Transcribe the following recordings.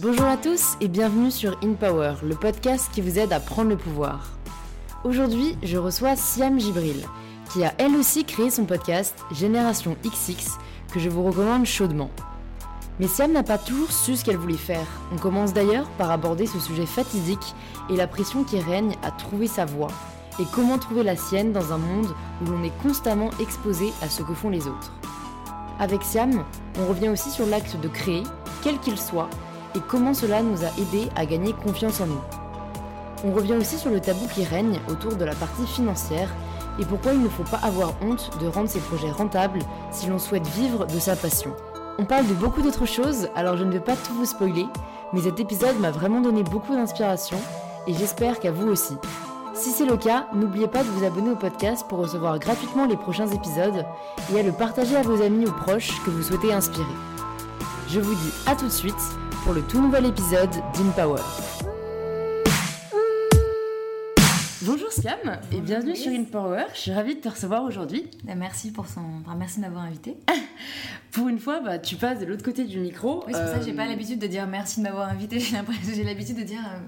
Bonjour à tous et bienvenue sur In Power, le podcast qui vous aide à prendre le pouvoir. Aujourd'hui, je reçois Siam Gibril, qui a elle aussi créé son podcast Génération XX, que je vous recommande chaudement. Mais Siam n'a pas toujours su ce qu'elle voulait faire. On commence d'ailleurs par aborder ce sujet fatidique et la pression qui règne à trouver sa voie, et comment trouver la sienne dans un monde où l'on est constamment exposé à ce que font les autres. Avec Siam, on revient aussi sur l'acte de créer, quel qu'il soit, et comment cela nous a aidé à gagner confiance en nous. On revient aussi sur le tabou qui règne autour de la partie financière et pourquoi il ne faut pas avoir honte de rendre ses projets rentables si l'on souhaite vivre de sa passion. On parle de beaucoup d'autres choses, alors je ne vais pas tout vous spoiler, mais cet épisode m'a vraiment donné beaucoup d'inspiration et j'espère qu'à vous aussi. Si c'est le cas, n'oubliez pas de vous abonner au podcast pour recevoir gratuitement les prochains épisodes et à le partager à vos amis ou proches que vous souhaitez inspirer. Je vous dis à tout de suite pour le tout nouvel épisode d'InPower. Bonjour Siam et bienvenue sur InPower. Je suis ravie de te recevoir aujourd'hui. Bah, merci pour son, enfin, merci d'avoir invité. Pour une fois, bah, tu passes de l'autre côté du micro. Oui, c'est pour ça que j'ai Euh, pas l'habitude de dire merci de m'avoir invité. J'ai l'habitude de dire, euh,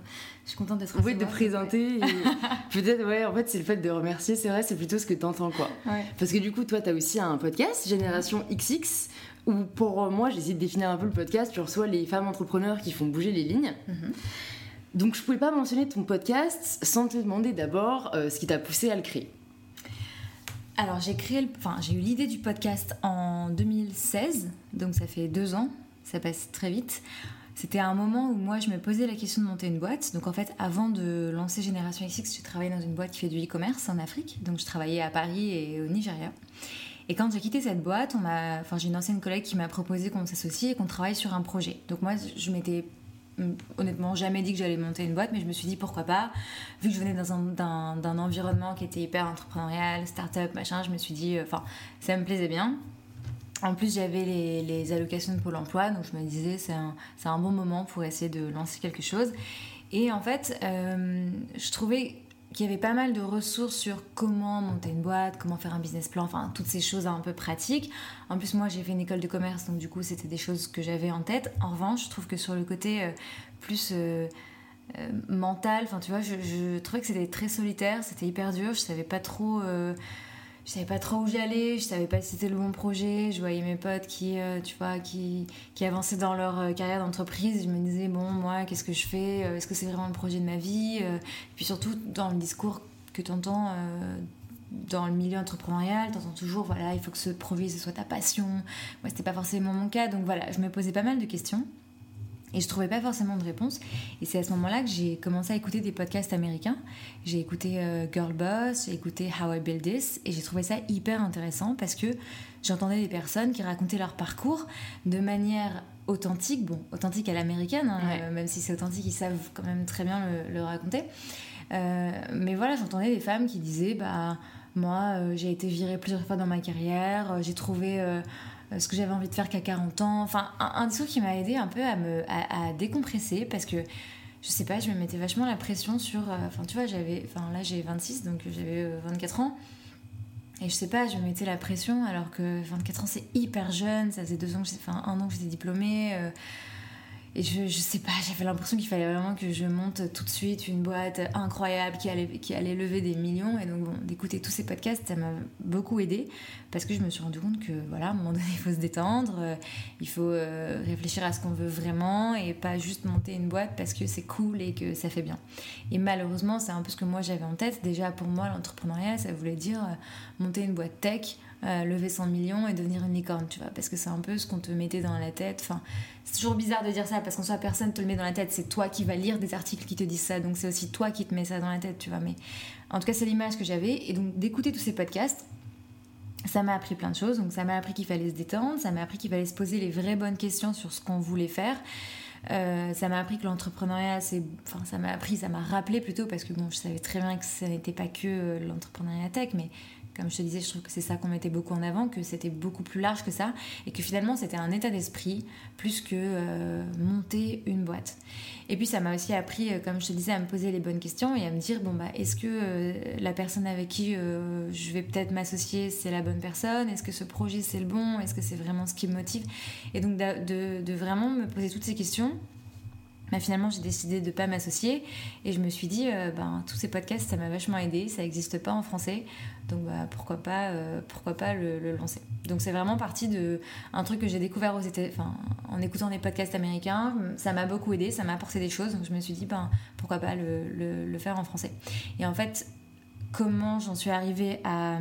je suis contente d'être Oui, de présenter. et Peut-être, ouais, en fait, c'est le fait de remercier, c'est vrai, c'est plutôt ce que t'entends, quoi. Ouais. Parce que du coup, toi, tu as aussi un podcast, Génération XX, où pour moi, j'essaie de définir un peu le podcast. Tu reçois les femmes entrepreneurs qui font bouger les lignes. Mhm. Donc, je pouvais pas mentionner ton podcast sans te demander d'abord euh, ce qui t'a poussé à le créer. Alors j'ai créé, le- enfin j'ai eu l'idée du podcast en 2016, donc ça fait deux ans. Ça passe très vite. C'était un moment où moi je me posais la question de monter une boîte. Donc en fait, avant de lancer Génération XX, je travaillais dans une boîte qui fait du e-commerce en Afrique. Donc je travaillais à Paris et au Nigeria. Et quand j'ai quitté cette boîte, enfin j'ai une ancienne collègue qui m'a proposé qu'on s'associe et qu'on travaille sur un projet. Donc moi je m'étais hum, honnêtement jamais dit que j'allais monter une boîte, mais je me suis dit pourquoi pas? Vu que je venais d'un environnement qui était hyper entrepreneurial, start-up, machin, je me suis dit, euh, enfin ça me plaisait bien. En plus, j'avais les, allocations de Pôle emploi, donc je me disais, c'est un, un bon moment pour essayer de lancer quelque chose. Et en fait, euh, je trouvais qu'il y avait pas mal de ressources sur comment monter une boîte, comment faire un business plan, enfin toutes ces choses un peu pratiques. En plus, moi, j'ai fait une école de commerce, donc du coup, c'était des choses que j'avais en tête. En revanche, je trouve que sur le côté euh, plus euh, euh, mental, enfin tu vois, je, je trouvais que c'était très solitaire, c'était hyper dur, je savais pas trop... je savais pas trop où j'allais, je savais pas si c'était le bon projet. Je voyais mes potes qui, euh, tu vois, qui, qui avançaient dans leur euh, carrière d'entreprise. Je me disais, bon, moi, qu'est-ce que je fais Euh, Est-ce que c'est vraiment le projet de ma vie Et puis surtout, dans le discours que tu entends dans le milieu entrepreneurial, tu entends toujours, voilà, il faut que ce projet, soit ta passion. Moi, c'était pas forcément mon cas. Donc voilà, je me posais pas mal de questions. Et je trouvais pas forcément de réponse. Et c'est à ce moment-là que j'ai commencé à écouter des podcasts américains. J'ai écouté euh, Girl Boss, j'ai écouté How I Build This, et j'ai trouvé ça hyper intéressant parce que j'entendais des personnes qui racontaient leur parcours de manière authentique, bon, authentique à l'américaine, hein, Ouais. euh, même si c'est authentique, ils savent quand même très bien le, le raconter. Euh, mais voilà, j'entendais des femmes qui disaient, bah, moi, euh, j'ai été virée plusieurs fois dans ma carrière, j'ai trouvé ce que j'avais envie de faire qu'à 40 ans. Enfin, un, un discours qui m'a aidé un peu à me à, décompresser parce que je sais pas, je me mettais vachement la pression sur. euh, Enfin, tu vois, j'avais. Enfin, là, j'ai 26, donc j'avais euh, 24 ans. Et je sais pas, je me mettais la pression alors que 24 ans, c'est hyper jeune. Ça faisait deux ans que. Enfin, un an que j'étais diplômée. euh, et je, je sais pas, j'avais l'impression qu'il fallait vraiment que je monte tout de suite une boîte incroyable qui allait, qui allait lever des millions. Et donc, bon, d'écouter tous ces podcasts, ça m'a beaucoup aidé parce que je me suis rendu compte que, voilà, à un moment donné, il faut se détendre, euh, il faut euh, réfléchir à ce qu'on veut vraiment et pas juste monter une boîte parce que c'est cool et que ça fait bien. Et malheureusement, c'est un peu ce que moi j'avais en tête. Déjà, pour moi, l'entrepreneuriat, ça voulait dire euh, monter une boîte tech. Euh, lever 100 millions et devenir une licorne, tu vois, parce que c'est un peu ce qu'on te mettait dans la tête. Enfin, c'est toujours bizarre de dire ça parce qu'en soi, personne te le met dans la tête. C'est toi qui vas lire des articles qui te disent ça, donc c'est aussi toi qui te mets ça dans la tête, tu vois. Mais en tout cas, c'est l'image que j'avais. Et donc, d'écouter tous ces podcasts, ça m'a appris plein de choses. Donc, ça m'a appris qu'il fallait se détendre, ça m'a appris qu'il fallait se poser les vraies bonnes questions sur ce qu'on voulait faire. Euh, ça m'a appris que l'entrepreneuriat, c'est. Enfin, ça m'a appris, ça m'a rappelé plutôt, parce que bon, je savais très bien que ça n'était pas que euh, l'entrepreneuriat tech, mais comme je te disais, je trouve que c'est ça qu'on mettait beaucoup en avant, que c'était beaucoup plus large que ça, et que finalement c'était un état d'esprit plus que euh, monter une boîte. Et puis ça m'a aussi appris, euh, comme je te disais, à me poser les bonnes questions et à me dire, bon bah, est-ce que euh, la personne avec qui je vais peut-être m'associer, c'est la bonne personne? Est-ce que ce projet c'est le bon? Est-ce que c'est vraiment ce qui me motive? Et donc de vraiment me poser toutes ces questions bah, finalement, j'ai décidé de ne pas m'associer et je me suis dit, euh, ben, tous ces podcasts, ça m'a vachement aidé, ça n'existe pas en français, donc bah, pourquoi pas, euh, pourquoi pas le, lancer. Donc c'est vraiment parti de un truc que j'ai découvert en écoutant des podcasts américains, ça m'a beaucoup aidé, ça m'a apporté des choses, donc je me suis dit, ben, pourquoi pas le, le faire en français. Et en fait, comment j'en suis arrivée à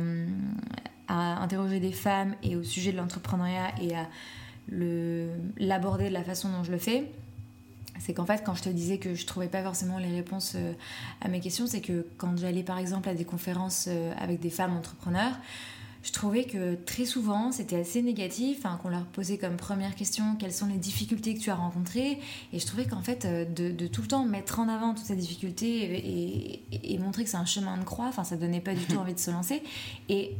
interroger des femmes et au sujet de l'entrepreneuriat et à l'aborder de la façon dont je le fais, c'est qu'en fait, quand je te disais que je trouvais pas forcément les réponses euh, à mes questions, c'est que quand j'allais par exemple à des conférences euh, avec des femmes entrepreneurs, je trouvais que très souvent c'était assez négatif, hein, qu'on leur posait comme première question quelles sont les difficultés que tu as rencontrées, et je trouvais qu'en fait euh, de, tout le temps mettre en avant toutes ces difficultés et, montrer que c'est un chemin de croix, enfin ça donnait pas du tout envie de se lancer. Et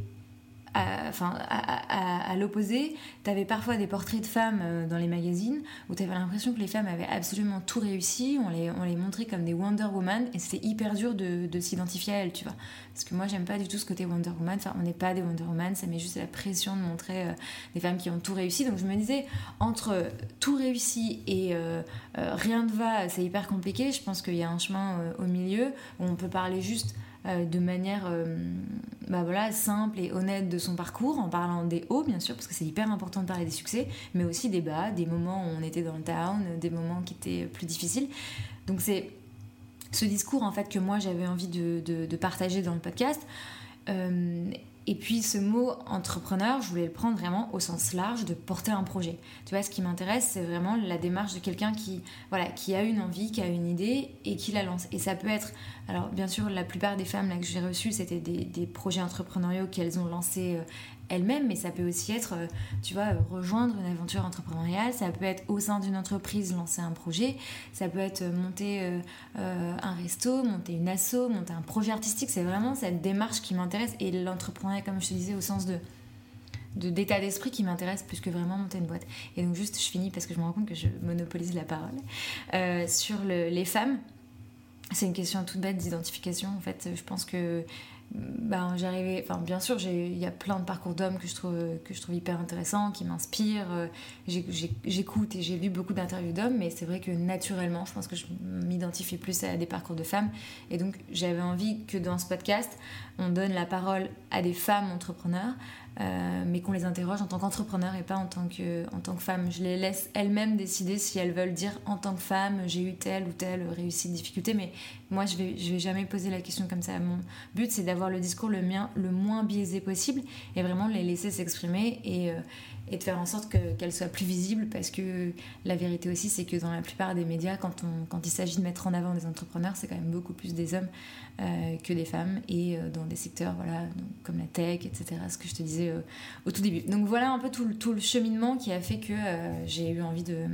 enfin, à, l'opposé, tu avais parfois des portraits de femmes euh, dans les magazines où tu avais l'impression que les femmes avaient absolument tout réussi. On les, on les montrait comme des Wonder Woman et c'était hyper dur de, de s'identifier à elles, tu vois. Parce que moi, j'aime pas du tout ce côté Wonder Woman. Enfin, on n'est pas des Wonder Woman, ça met juste la pression de montrer euh, des femmes qui ont tout réussi. Donc je me disais, entre tout réussi et euh, rien ne va, c'est hyper compliqué. Je pense qu'il y a un chemin au milieu où on peut parler juste euh, de manière euh, bah simple et honnête de son parcours, en parlant des hauts, bien sûr, parce que c'est hyper important de parler des succès, mais aussi des bas, des moments où on était dans le down, des moments qui étaient plus difficiles. Donc c'est ce discours en fait que moi j'avais envie de, partager dans le podcast. Euh, et puis ce mot entrepreneur, je voulais le prendre vraiment au sens large de porter un projet. Tu vois, ce qui m'intéresse, c'est vraiment la démarche de quelqu'un qui, voilà, qui a une envie, qui a une idée et qui la lance. Et ça peut être, alors bien sûr, la plupart des femmes que j'ai reçues, c'était des, des, projets entrepreneuriaux qu'elles ont lancés euh, elle-même, mais ça peut aussi être, euh, tu vois, rejoindre une aventure entrepreneuriale, ça peut être au sein d'une entreprise lancer un projet, ça peut être monter euh, un resto, monter une asso, monter un projet artistique, c'est vraiment cette démarche qui m'intéresse et l'entrepreneuriat, comme je te disais, au sens de d'état d'esprit qui m'intéresse plus que vraiment monter une boîte. Et donc juste, je finis parce que je me rends compte que je monopolise la parole. Euh, sur les femmes, c'est une question toute bête d'identification. En fait, je pense que ben, j'arrivais enfin bien sûr il y a plein de parcours d'hommes que je trouve que je trouve hyper intéressants qui m'inspirent. Euh, j'écoute et j'ai lu beaucoup d'interviews d'hommes mais c'est vrai que naturellement je pense que je m'identifie plus à des parcours de femmes. Et donc j'avais envie que dans ce podcast on donne la parole à des femmes entrepreneurs euh, mais qu'on les interroge en tant qu'entrepreneur et pas en tant que, en tant que femme. Je les laisse elles-mêmes décider si elles veulent dire en tant que femme, j'ai eu telle ou telle réussite, difficulté, mais moi je vais, je vais jamais poser la question comme ça. Mon but c'est d'avoir le discours le, mien, le moins biaisé possible et vraiment les laisser s'exprimer et, euh, et de faire en sorte qu'elle soit plus visible parce que la vérité aussi c'est que dans la plupart des médias quand, il s'agit de mettre en avant des entrepreneurs c'est quand même beaucoup plus des hommes euh, que des femmes et euh, dans des secteurs voilà comme la tech etc ce que je te disais euh, au tout début. Donc voilà un peu tout, tout le cheminement qui a fait que j'ai eu envie de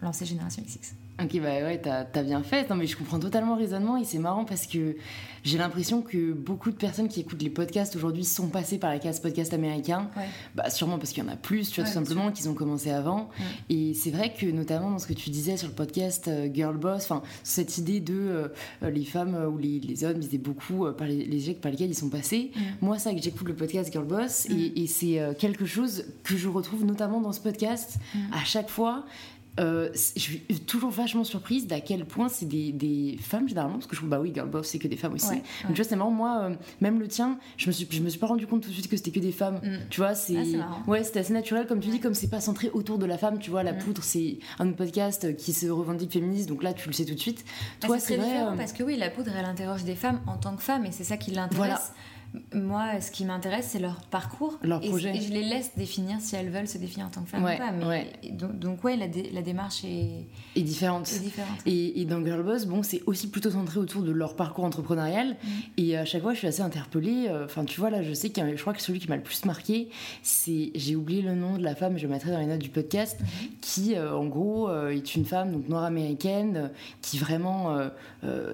lancer Génération XX Ok, bah ouais, t'as as bien fait. Non, mais je comprends totalement le raisonnement et c'est marrant parce que j'ai l'impression que beaucoup de personnes qui écoutent les podcasts aujourd'hui sont passées par la case podcast américain. Bah, sûrement parce qu'il y en a plus, tu vois, tout simplement, qu'ils ont commencé avant. Et c'est vrai que, notamment dans ce que tu disais sur le podcast euh, Girl Boss, enfin, cette idée de euh, les femmes ou les, les hommes disaient beaucoup par les, les par lesquels ils sont passés. Moi, ça, que j'écoute le podcast Girl Boss et, et c'est euh, quelque chose que je retrouve notamment dans ce podcast à chaque fois. Euh, je suis toujours vachement surprise d'à quel point c'est des, des, femmes généralement parce que je trouve bah oui girl boss c'est que des femmes aussi donc tu vois c'est marrant moi euh, même le tien je me suis je me suis pas rendu compte tout de suite que c'était que des femmes mm. tu vois c'est ah, ouais c'était assez naturel comme tu dis comme c'est pas centré autour de la femme tu vois la mm. poudre c'est un autre podcast qui se revendique féministe donc là tu le sais tout de suite bah, toi c'est vrai euh, parce que oui la poudre elle interroge des femmes en tant que femmes et c'est ça qui l'intéresse voilà. Moi, ce qui m'intéresse, c'est leur parcours. Leur projet. Et, je les laisse définir si elles veulent se définir en tant que femme ou pas. Mais, donc, donc, ouais, la, la démarche est, est différente. Et, dans Girlboss, bon, c'est aussi plutôt centré autour de leur parcours entrepreneurial. Mm. Et à chaque fois, je suis assez interpellée. Euh, enfin, tu vois, là, je sais que je crois que celui qui m'a le plus marqué, c'est. J'ai oublié le nom de la femme, je le mettrai dans les notes du podcast, mm-hmm. qui, euh, en gros, euh, est une femme donc noire américaine qui vraiment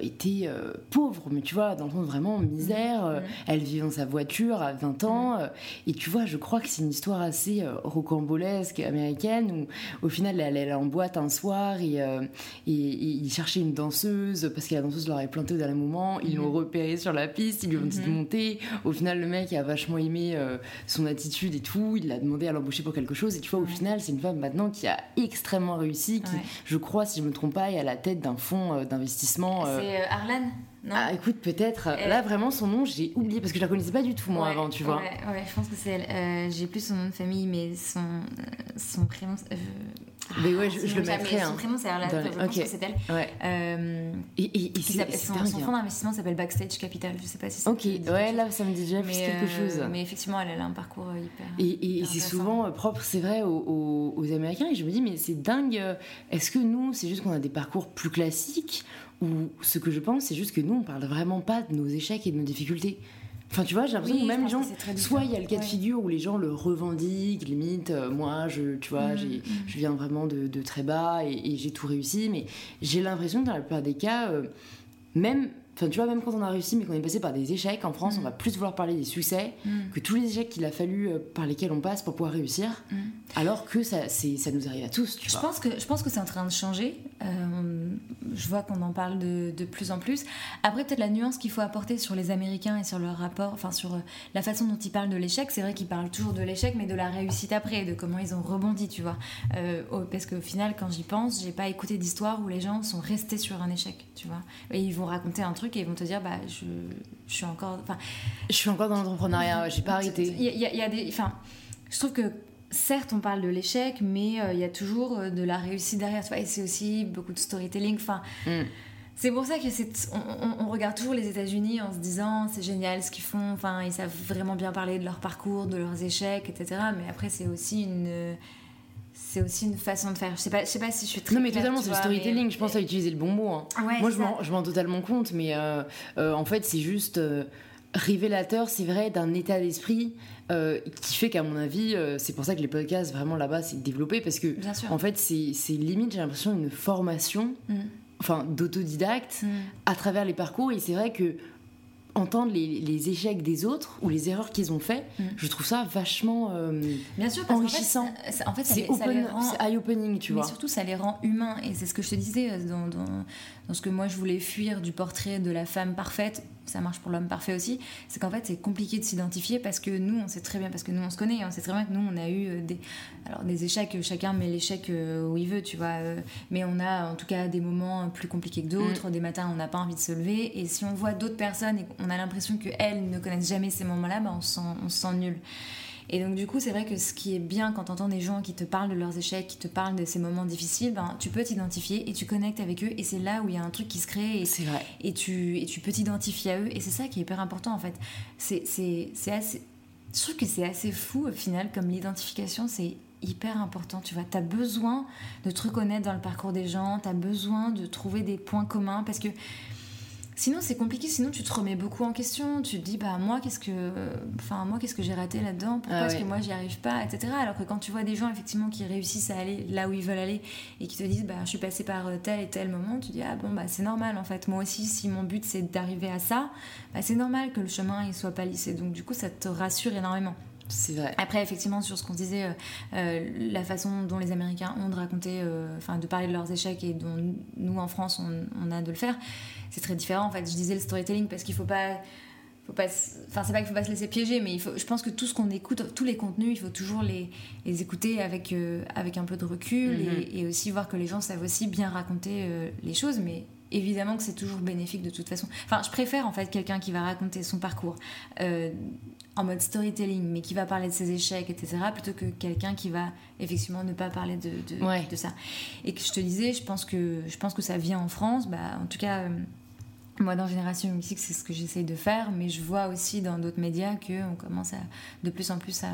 était pauvre, mais tu vois, dans le fond, vraiment misère. Mm. Elle vivre dans sa voiture à 20 ans. Mm. euh, Et tu vois, je crois que c'est une histoire assez euh, rocambolesque américaine où au final, elle allait en boîte un soir et, euh, et, et il cherchait une danseuse parce que la danseuse leur avait planté au dernier moment. Ils l'ont Mhm. repéré sur la piste, ils lui ont dit de Mhm. monter. Au final, le mec a vachement aimé euh, son attitude et tout. Il l'a demandé à l'embaucher pour quelque chose. Et tu vois, au Ouais. final, c'est une femme maintenant qui a extrêmement réussi, qui, Ouais. je crois, si je me trompe pas, est à la tête d'un fonds d'investissement. C'est Arlan Non ah, écoute, peut-être. Là, vraiment, son nom, j'ai oublié parce que je la connaissais pas du tout, moi, Ouais, avant, tu vois. Ouais, ouais, je pense que c'est elle. Euh, J'ai plus son nom de famille, mais son, euh, son prénom. Euh, Mais ouais, je, son je le mettrai. Son Hein. prénom, c'est Je pense que c'est elle. Ouais. Euh, Et, c'est c'est son, dingue. son fonds d'investissement s'appelle Backstage Capital. Je sais pas si ça Ok, ouais, là, ça me dit déjà plus quelque euh, chose. Mais effectivement, elle, elle a un parcours euh, hyper. Et, c'est souvent euh, propre, c'est vrai, aux, aux- aux Américains. Et je me dis, mais c'est dingue. euh, Est-ce que nous, c'est juste qu'on a des parcours plus classiques? Ou ce que je pense, c'est juste que nous, on parle vraiment pas de nos échecs et de nos difficultés Enfin, tu vois, j'ai l'impression Oui, que même les gens. que Soit il y a le cas de figure où les gens le revendiquent, limite, euh, moi, je, tu vois, Mm, mm. je viens vraiment de, de très bas et, et j'ai tout réussi. Mais j'ai l'impression que dans la plupart des cas, euh, même. Enfin, tu vois, même quand on a réussi, mais qu'on est passé par des échecs, en France, Mm. on va plus vouloir parler des succès Mm. que tous les échecs qu'il a fallu euh, par lesquels on passe pour pouvoir réussir, Mm. alors que ça, ça nous arrive à tous, tu Je vois. pense que je pense que c'est en train de changer. Euh, je vois qu'on en parle de, de plus en plus. Après, peut-être la nuance qu'il faut apporter sur les Américains et sur leur rapport, enfin sur euh, la façon dont ils parlent de l'échec. C'est vrai qu'ils parlent toujours de l'échec, mais de la réussite après, de comment ils ont rebondi, tu vois. Euh, parce qu'au final, quand j'y pense, j'ai pas écouté d'histoire où les gens sont restés sur un échec, tu vois. Et ils vont raconter un truc et ils vont te dire, bah je, je suis encore, enfin Je suis encore dans l'entrepreneuriat, ouais, j'ai pas arrêté. il y a- il y a des. Enfin, je trouve que certes, on parle de l'échec, mais euh, il y a toujours euh, de la réussite derrière. tu vois, et c'est aussi beaucoup de storytelling. Enfin, Mm. c'est pour ça que c'est. On regarde toujours les États-Unis en se disant c'est génial ce qu'ils font. Enfin, ils savent vraiment bien parler de leur parcours, de leurs échecs, etc. Mais après, c'est aussi une. C'est aussi une façon de faire. Je sais pas, je sais pas si je suis très. Non mais claire, totalement, c'est le storytelling, mais- je pense à utiliser le bon mot. hein. Ouais, Moi je m'en je m'en rends totalement compte, mais euh, euh, en fait c'est juste euh, révélateur, c'est vrai, d'un état d'esprit qui fait qu'à mon avis, c'est pour ça que les podcasts vraiment là-bas c'est développé, parce que Bien sûr. en fait c'est c'est limite j'ai l'impression une formation, Mm. enfin d'autodidacte, Mm. à travers les parcours, et c'est vrai que entendre les, les échecs des autres ou les erreurs qu'ils ont fait, Mm. je trouve ça vachement euh, Bien sûr, parce qu'en fait, enrichissant. en fait, c'est rend- eye-opening, tu mais vois. surtout, ça les rend humains. Et c'est ce que je te disais euh, dans, dans, dans ce que moi je voulais fuir du portrait de la femme parfaite. Ça marche pour l'homme parfait aussi. C'est qu'en fait, c'est compliqué de s'identifier parce que nous, on sait très bien, parce que nous, on se connaît, on sait très bien que nous, on a eu euh, des, alors, des échecs. euh, Chacun met l'échec euh, où il veut, tu vois. Mais on a en tout cas des moments plus compliqués que d'autres. Des matins, on n'a pas envie de se lever. Et si on voit d'autres personnes et qu'on a l'impression qu'elles ne connaissent jamais ces moments-là, bah, on, se sent, on se sent nul. Et donc du coup, c'est vrai que ce qui est bien quand tu entends des gens qui te parlent de leurs échecs, qui te parlent de ces moments difficiles, ben, tu peux t'identifier et tu connectes avec eux et c'est là où il y a un truc qui se crée et, C'est vrai. et, tu, et tu peux t'identifier à eux et c'est ça qui est hyper important en fait. C'est c'est- c'est assez... Je trouve que c'est assez fou au final comme l'identification, c'est hyper important, tu vois. Tu as besoin de te reconnaître dans le parcours des gens, tu as besoin de trouver des points communs parce que Sinon, c'est compliqué. Sinon, tu te remets beaucoup en question. Tu te dis, bah moi, qu'est-ce que, enfin moi, qu'est-ce que j'ai raté là-dedans? Pourquoi Ah est-ce que moi, j'y arrive pas, etc. Alors que quand tu vois des gens effectivement qui réussissent à aller là où ils veulent aller et qui te disent, bah je suis passé par tel et tel moment, tu dis, ah bon bah c'est normal en fait. Moi aussi, si mon but c'est d'arriver à ça, bah c'est normal que le chemin il soit pas lissé. Donc du coup, ça te rassure énormément. C'est vrai. Après, effectivement, sur ce qu'on disait, euh, euh, la façon dont les Américains ont de raconter, euh, enfin de parler de leurs échecs et dont nous en France on, on a de le faire, c'est très différent. En fait, je disais le storytelling parce qu'il faut pas, faut pas, enfin c'est pas qu'il faut pas se laisser piéger, mais il faut, je pense que tout ce qu'on écoute, tous les contenus, il faut toujours les, les écouter avec euh, avec un peu de recul Mhm. et, et aussi voir que les gens savent aussi bien raconter les choses, mais évidemment que c'est toujours bénéfique de toute façon. Enfin, je préfère en fait quelqu'un qui va raconter son parcours. En mode storytelling, mais qui va parler de ses échecs, etc., plutôt que quelqu'un qui va effectivement ne pas parler de, de, Ouais. de ça. Et que je te disais, je pense que, je pense que ça vient en France, bah, en tout cas, euh, moi dans Génération Musique, c'est ce que j'essaye de faire, mais je vois aussi dans d'autres médias qu'on commence à, de plus en plus à,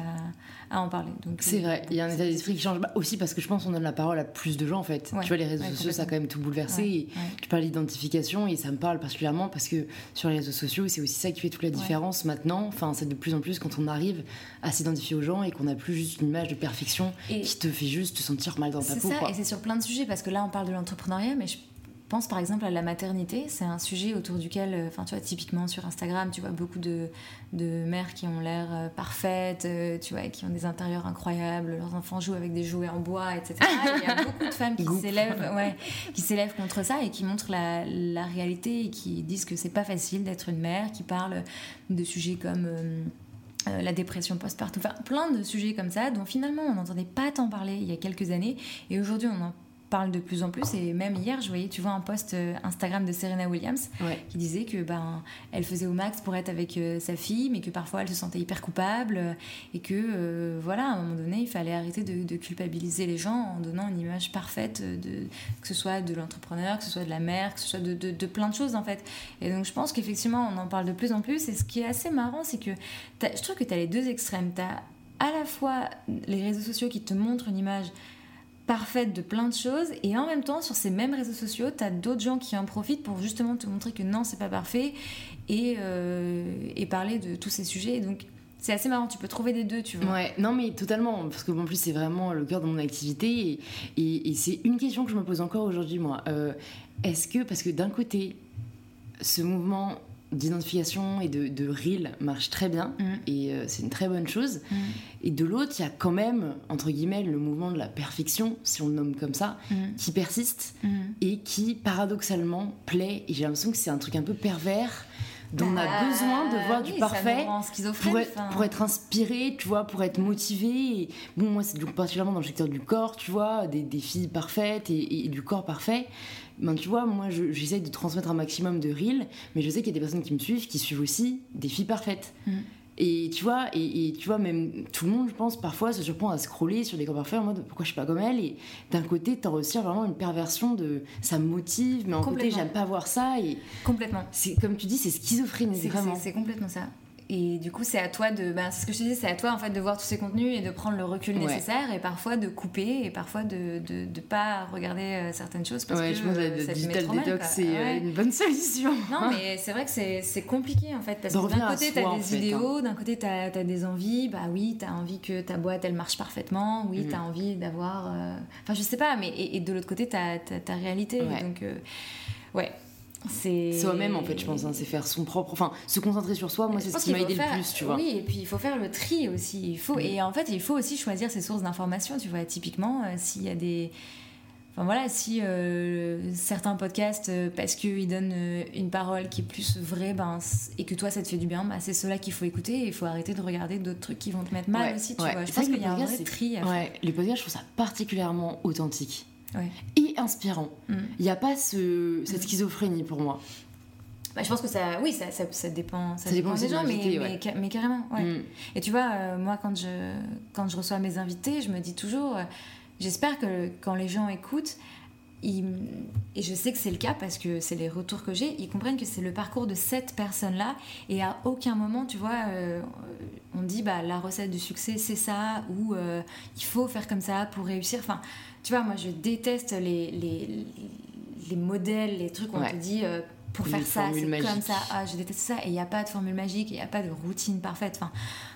à en parler. C'est vrai, il y a un état d'esprit qui change Bah, aussi parce que je pense qu'on donne la parole à plus de gens en fait. Ouais, Tu vois, les réseaux ouais, sociaux ça a quand même tout bouleversé. Ouais, et ouais. Tu parles d'identification et ça me parle particulièrement parce que sur les réseaux sociaux, c'est aussi ça qui fait toute la différence maintenant. Enfin, c'est de plus en plus quand on arrive à s'identifier aux gens et qu'on n'a plus juste une image de perfection Et- qui te fait juste te sentir mal dans ta C'est peau. ça, quoi. et c'est sur plein de sujets, parce que là on parle de l'entrepreneuriat, mais je pense par exemple à la maternité, c'est un sujet autour duquel, euh, enfin tu vois, typiquement sur Instagram, tu vois beaucoup de, de mères qui ont l'air euh, parfaites, euh, tu vois, qui ont des intérieurs incroyables, leurs enfants jouent avec des jouets en bois, etc. Il y a beaucoup de femmes qui s'élèvent, ouais, qui s'élèvent contre ça et qui montrent la, la réalité et qui disent que c'est pas facile d'être une mère, qui parlent de sujets comme la dépression post-partum, enfin plein de sujets comme ça dont finalement on n'entendait pas tant parler il y a quelques années. Et aujourd'hui on en parle de plus en plus. Et même hier, je voyais, tu vois, un post euh, Instagram de Serena Williams qui disait que ben, elle faisait au max pour être avec euh, sa fille, mais que parfois elle se sentait hyper coupable euh, et que voilà, à un moment donné, il fallait arrêter de, culpabiliser les gens en donnant une image parfaite de que ce soit de l'entrepreneur, que ce soit de la mère, que ce soit de, de, plein de choses en fait. Et donc je pense qu'effectivement, on en parle de plus en plus. Et ce qui est assez marrant, c'est que je trouve que tu as les deux extrêmes. Tu as à la fois les réseaux sociaux qui te montrent une image parfaite de plein de choses et en même temps sur ces mêmes réseaux sociaux tu as d'autres gens qui en profitent pour justement te montrer que non c'est pas parfait et, euh, et, parler de tous ces sujets donc c'est assez marrant, tu peux trouver des deux, tu vois. Ouais, non mais totalement, parce que en plus c'est vraiment le cœur de mon activité et, et, c'est une question que je me pose encore aujourd'hui moi. Euh, est-ce que, parce que d'un côté, ce mouvement d'identification et de, de reel marche très bien mm. et euh, c'est une très bonne chose. Mm. Et de l'autre, il y a quand même, entre guillemets, le mouvement de la perfection, si on le nomme comme ça, mm. qui persiste et qui paradoxalement plaît. Et j'ai l'impression que c'est un truc un peu pervers dont on a bah, besoin de voir du parfait pour être, pour être, inspiré, tu vois, pour être motivé. Et, bon, moi, c'est particulièrement dans le secteur du corps, tu vois, des, des filles parfaites et, et, du corps parfait ben, tu vois, moi, j'essaie de transmettre un maximum de reels, mais je sais qu'il y a des personnes qui me suivent qui suivent aussi des filles parfaites. Mm. Et tu vois, et, tu vois, même tout le monde, je pense, parfois se surprend à scroller sur des corps parfaits en mode pourquoi je suis pas comme elle? Et d'un côté, t'en retires vraiment une perversion de ça me motive, mais en côté, j'aime pas voir ça. Et complètement. C'est comme tu dis, c'est schizophrénie, vraiment. C'est complètement ça. Et du coup, c'est à toi de. Ben, c'est ce que je te disais, c'est à toi en fait de voir tous ces contenus et de prendre le recul nécessaire et parfois de couper et parfois de ne de, pas regarder euh, certaines choses parce ouais, que je pense que le digital c'est euh, une bonne solution. Non, mais c'est vrai que c'est compliqué en fait parce que d'un côté, tu as des idéaux, hein. d'un côté, tu as, des envies. Bah oui, tu as envie que ta boîte elle marche parfaitement. Oui, tu as envie d'avoir. Euh, enfin, je sais pas, mais et, de l'autre côté, tu as, ta réalité. Donc, ouais c'est soi-même en fait je pense hein, c'est faire son propre enfin se concentrer sur soi moi c'est ce qui m'a aidé le plus tu vois. oui et puis il faut faire le tri aussi. Il faut et en fait il faut aussi choisir ses sources d'information tu vois. Typiquement euh, s'il y a des enfin voilà si euh, certains podcasts euh, parce qu'ils donnent une parole qui est plus vraie ben et que toi ça te fait du bien bah, c'est cela qu'il faut écouter et il faut arrêter de regarder d'autres trucs qui vont te mettre mal aussi tu vois. Je pense qu'il y a un vrai tri à ouais, les podcasts je trouve ça particulièrement authentique et inspirant. Mm. Il n'y a pas ce, cette schizophrénie pour moi. Bah, je pense que ça, oui, ça, ça, dépend, ça, dépend, des gens, mais, mais, carrément. Ouais. Mm. Et tu vois, euh, moi, quand je, quand je reçois mes invités, je me dis toujours, euh, j'espère que quand les gens écoutent, ils, et je sais que c'est le cas parce que c'est les retours que j'ai, ils comprennent que c'est le parcours de cette personne-là et à aucun moment, tu vois, euh, on dit bah la recette du succès c'est ça ou il faut faire comme ça pour réussir. Enfin, tu vois, moi, je déteste les, les, les modèles, les trucs où on te dit euh, pour faire ça, c'est comme ça. Ah, je déteste ça. Et il n'y a pas de formule magique, il n'y a pas de routine parfaite. Enfin,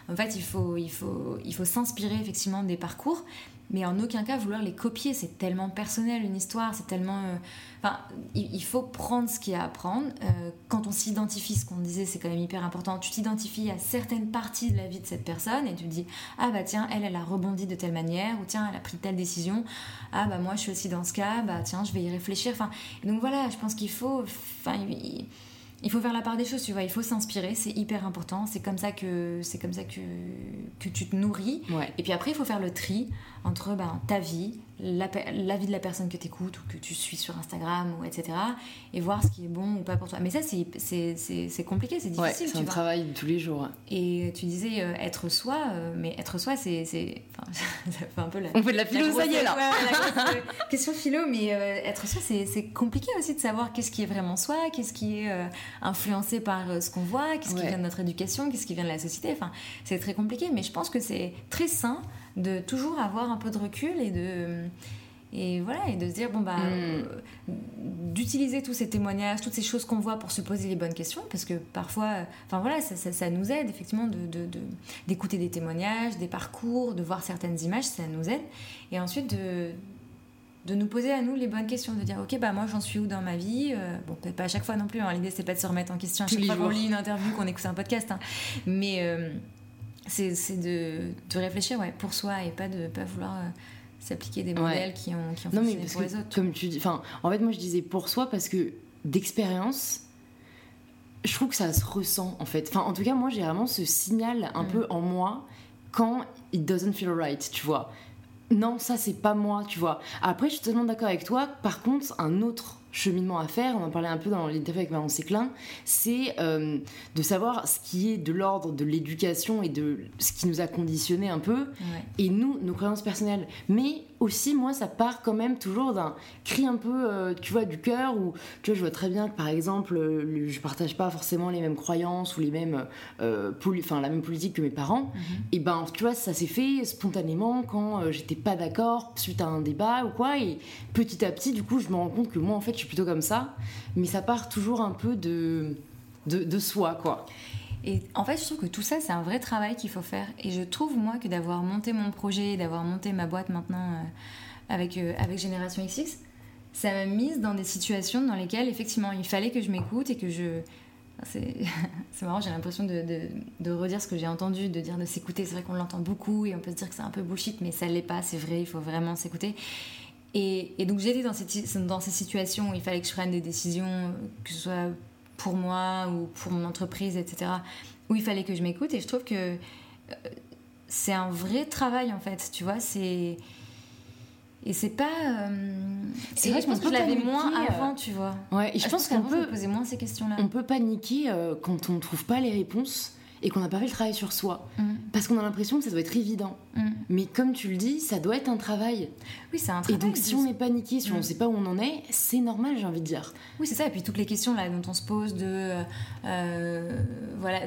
en fait, il faut, il faut, il faut s'inspirer effectivement des parcours mais en aucun cas vouloir les copier. C'est tellement personnel une histoire, c'est tellement. Euh, enfin, il, faut prendre ce qu'il y a à prendre. Euh, quand on s'identifie, ce qu'on disait, c'est quand même hyper important. Tu t'identifies à certaines parties de la vie de cette personne et tu te dis ah bah tiens, elle, elle a rebondi de telle manière ou tiens, elle a pris telle décision. Ah bah moi, je suis aussi dans ce cas. Bah tiens, je vais y réfléchir. Enfin, donc voilà, je pense qu'il faut. Faut faire la part des choses, tu vois. Il faut s'inspirer, c'est hyper important. C'est comme ça que c'est comme ça que, que tu te nourris. Et puis après, il faut faire le tri entre ben, ta vie, la, la, vie de la personne que tu écoutes ou que tu suis sur Instagram, ou etc. Et voir ce qui est bon ou pas pour toi. Mais ça, c'est compliqué, c'est difficile. c'est un travail de tous les jours. Et tu disais euh, être soi, euh, mais être soi, c'est. Enfin, ça fait un peu la, On fait de la philo, ça y est là Question philo, mais euh, être soi, c'est compliqué aussi de savoir qu'est-ce qui est vraiment soi, qu'est-ce qui est influencé par ce qu'on voit, qu'est-ce qui vient de notre éducation, qu'est-ce qui vient de la société. Enfin, c'est très compliqué, mais je pense que c'est très sain de toujours avoir un peu de recul et de et voilà et de se dire bon bah mm. euh, d'utiliser tous ces témoignages toutes ces choses qu'on voit pour se poser les bonnes questions parce que parfois enfin voilà ça, ça, nous aide effectivement de, d'écouter des témoignages des parcours de voir certaines images ça nous aide et ensuite de de nous poser à nous les bonnes questions, de dire ok bah moi j'en suis où dans ma vie, euh, bon peut-être pas à chaque fois non plus, hein. l'idée c'est pas de se remettre en question à chaque fois qu'on lit une interview, qu'on écoute un podcast, hein. mais euh, c'est de, de, réfléchir ouais, pour soi et pas de pas vouloir euh, s'appliquer des modèles qui ont, qui ont non, fonctionné mais pour les autres. Comme tu dis, enfin en fait moi je disais pour soi parce que d'expérience je trouve que ça se ressent en fait. Enfin, en tout cas, moi j'ai vraiment ce signal un mm. peu en moi quand it doesn't feel right, tu vois non, ça c'est pas moi, tu vois. Après, je suis totalement d'accord avec toi. Par contre, un autre cheminement à faire, on en parlait un peu dans l'interview avec Marion Séclin, c'est euh, de savoir ce qui est de l'ordre de l'éducation et de ce qui nous a conditionné un peu, et nous, nos croyances personnelles. Mais aussi, moi, ça part quand même toujours d'un cri un peu, euh, tu vois, du cœur, où, tu vois, je vois très bien que, par exemple, euh, je partage pas forcément les mêmes croyances ou les mêmes, euh, enfin, la même politique que mes parents. Mhm. Et ben, tu vois, ça s'est fait spontanément quand j'étais pas d'accord suite à un débat ou quoi, et petit à petit, du coup, je me rends compte que moi, en fait, je suis plutôt comme ça, mais ça part toujours un peu de, de, de soi, quoi. Et en fait, je trouve que tout ça, c'est un vrai travail qu'il faut faire. Et je trouve, moi, que d'avoir monté mon projet, d'avoir monté ma boîte maintenant euh, avec, euh, avec Génération XX, ça m'a mise dans des situations dans lesquelles, effectivement, il fallait que je m'écoute et que je. C'est marrant, j'ai l'impression de, redire ce que j'ai entendu, de dire de s'écouter. C'est vrai qu'on l'entend beaucoup et on peut se dire que c'est un peu bullshit, mais ça l'est pas, c'est vrai, il faut vraiment s'écouter. Et, et, donc j'étais dans, dans ces situations où il fallait que je prenne des décisions, que ce soit pour moi ou pour mon entreprise, etc., où il fallait que je m'écoute. Et je trouve que euh, c'est un vrai travail, en fait, tu vois, c'est... Et c'est pas. Euh, c'est vrai, je pense que je l'avais moins euh, avant, tu vois. Ouais, et je, pense, qu'on peut poser moins ces questions-là. On peut paniquer quand on ne trouve pas les réponses et qu'on n'a pas fait le travail sur soi. Mm. Parce qu'on a l'impression que ça doit être évident. Mm. Mais comme tu le dis, ça doit être un travail. Oui, c'est un travail. Et donc, si on est paniqué, si on ne mm. sait pas où on en est, c'est normal, j'ai envie de dire. Oui, c'est ça. Et puis, toutes les questions là dont on se pose de. Euh, voilà.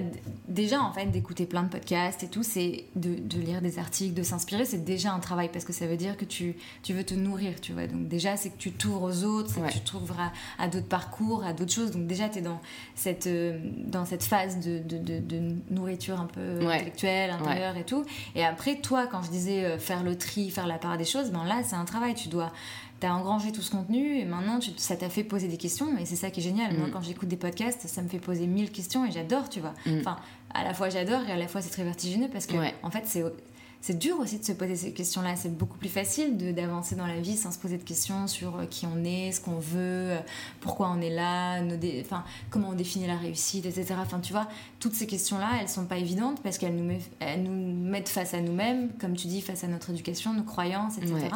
Déjà, en fait, d'écouter plein de podcasts et tout, c'est de, de, lire des articles, de s'inspirer, c'est déjà un travail parce que ça veut dire que tu, tu veux te nourrir, tu vois. Donc, déjà, c'est que tu t'ouvres aux autres, c'est que tu t'ouvres à, d'autres parcours, à d'autres choses. Donc, déjà, tu es dans cette, euh, dans cette phase de, de, de nourriture un peu intellectuelle, intérieure et tout. Et après, toi, quand je disais euh, faire le tri, faire la part des choses, ben là, c'est un travail. Tu dois t'as engrangé tout ce contenu et maintenant tu, ça t'a fait poser des questions et c'est ça qui est génial. Moi, mm. quand j'écoute des podcasts, ça me fait poser mille questions et j'adore, tu vois. Mm. Enfin, à la fois j'adore et à la fois c'est très vertigineux parce que, en fait, c'est c'est dur aussi de se poser ces questions-là. C'est beaucoup plus facile d'avancer dans la vie sans se poser de questions sur euh, qui on est, ce qu'on veut, euh, pourquoi on est là, enfin, comment on définit la réussite, etc. Enfin, tu vois, toutes ces questions-là, elles sont pas évidentes parce qu'elles nous, nous mettent face à nous-mêmes, comme tu dis, face à notre éducation, nos croyances, etc.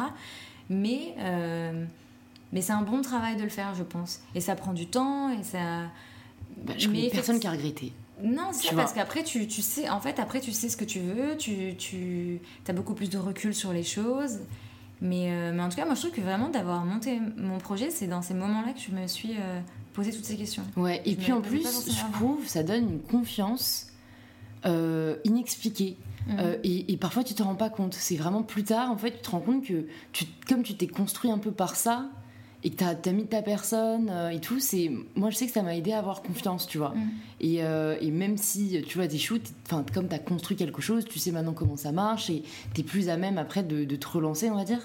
Mais, euh, mais c'est un bon travail de le faire, je pense. Et ça prend du temps et ça. Bah, je connais personne qui a regretté. Non, c'est parce qu'après, tu, tu, sais, en fait, après, tu sais ce que tu veux, tu, tu as beaucoup plus de recul sur les choses. Mais, euh, mais en tout cas, moi, je trouve que vraiment d'avoir monté mon projet, c'est dans ces moments-là que je me suis euh, posé toutes ces questions. Ouais, et puis en plus, je trouve, ça donne une confiance euh, inexpliquée. Mhm. et, et, parfois, tu te rends pas compte. C'est vraiment plus tard, en fait, tu te rends compte que tu, comme tu t'es construit un peu par ça, et que t'as as mis ta personne euh, et tout, c'est moi je sais que ça m'a aidé à avoir confiance, tu vois. Mm. Et, euh, et, même si tu vois des shoots, enfin comme t'as construit quelque chose, tu sais maintenant comment ça marche et t'es plus à même après de, de, te relancer, on va dire.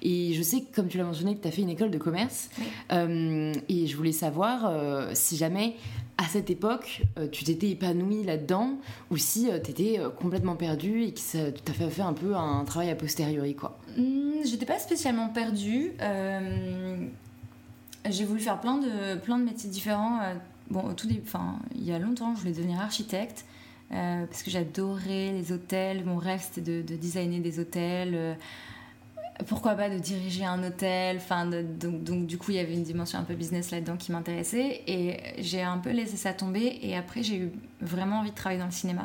Et je sais que comme tu l'as mentionné, que t'as fait une école de commerce euh, et je voulais savoir si jamais à cette époque, tu t'étais épanoui là-dedans ou si tu t'étais complètement perdu et que ça t'a fait faire un peu un travail a posteriori, quoi. Mm, j'étais pas spécialement perdue j'ai voulu faire plein de, plein de métiers différents. Euh, bon, tout il y a longtemps, je voulais devenir architecte euh, parce que j'adorais les hôtels. Mon rêve, c'était de, designer des hôtels. Euh, pourquoi pas de diriger un hôtel enfin donc, donc, du coup il y avait une dimension un peu business là-dedans qui m'intéressait. Et j'ai un peu laissé ça tomber. Et après j'ai eu vraiment envie de travailler dans le cinéma.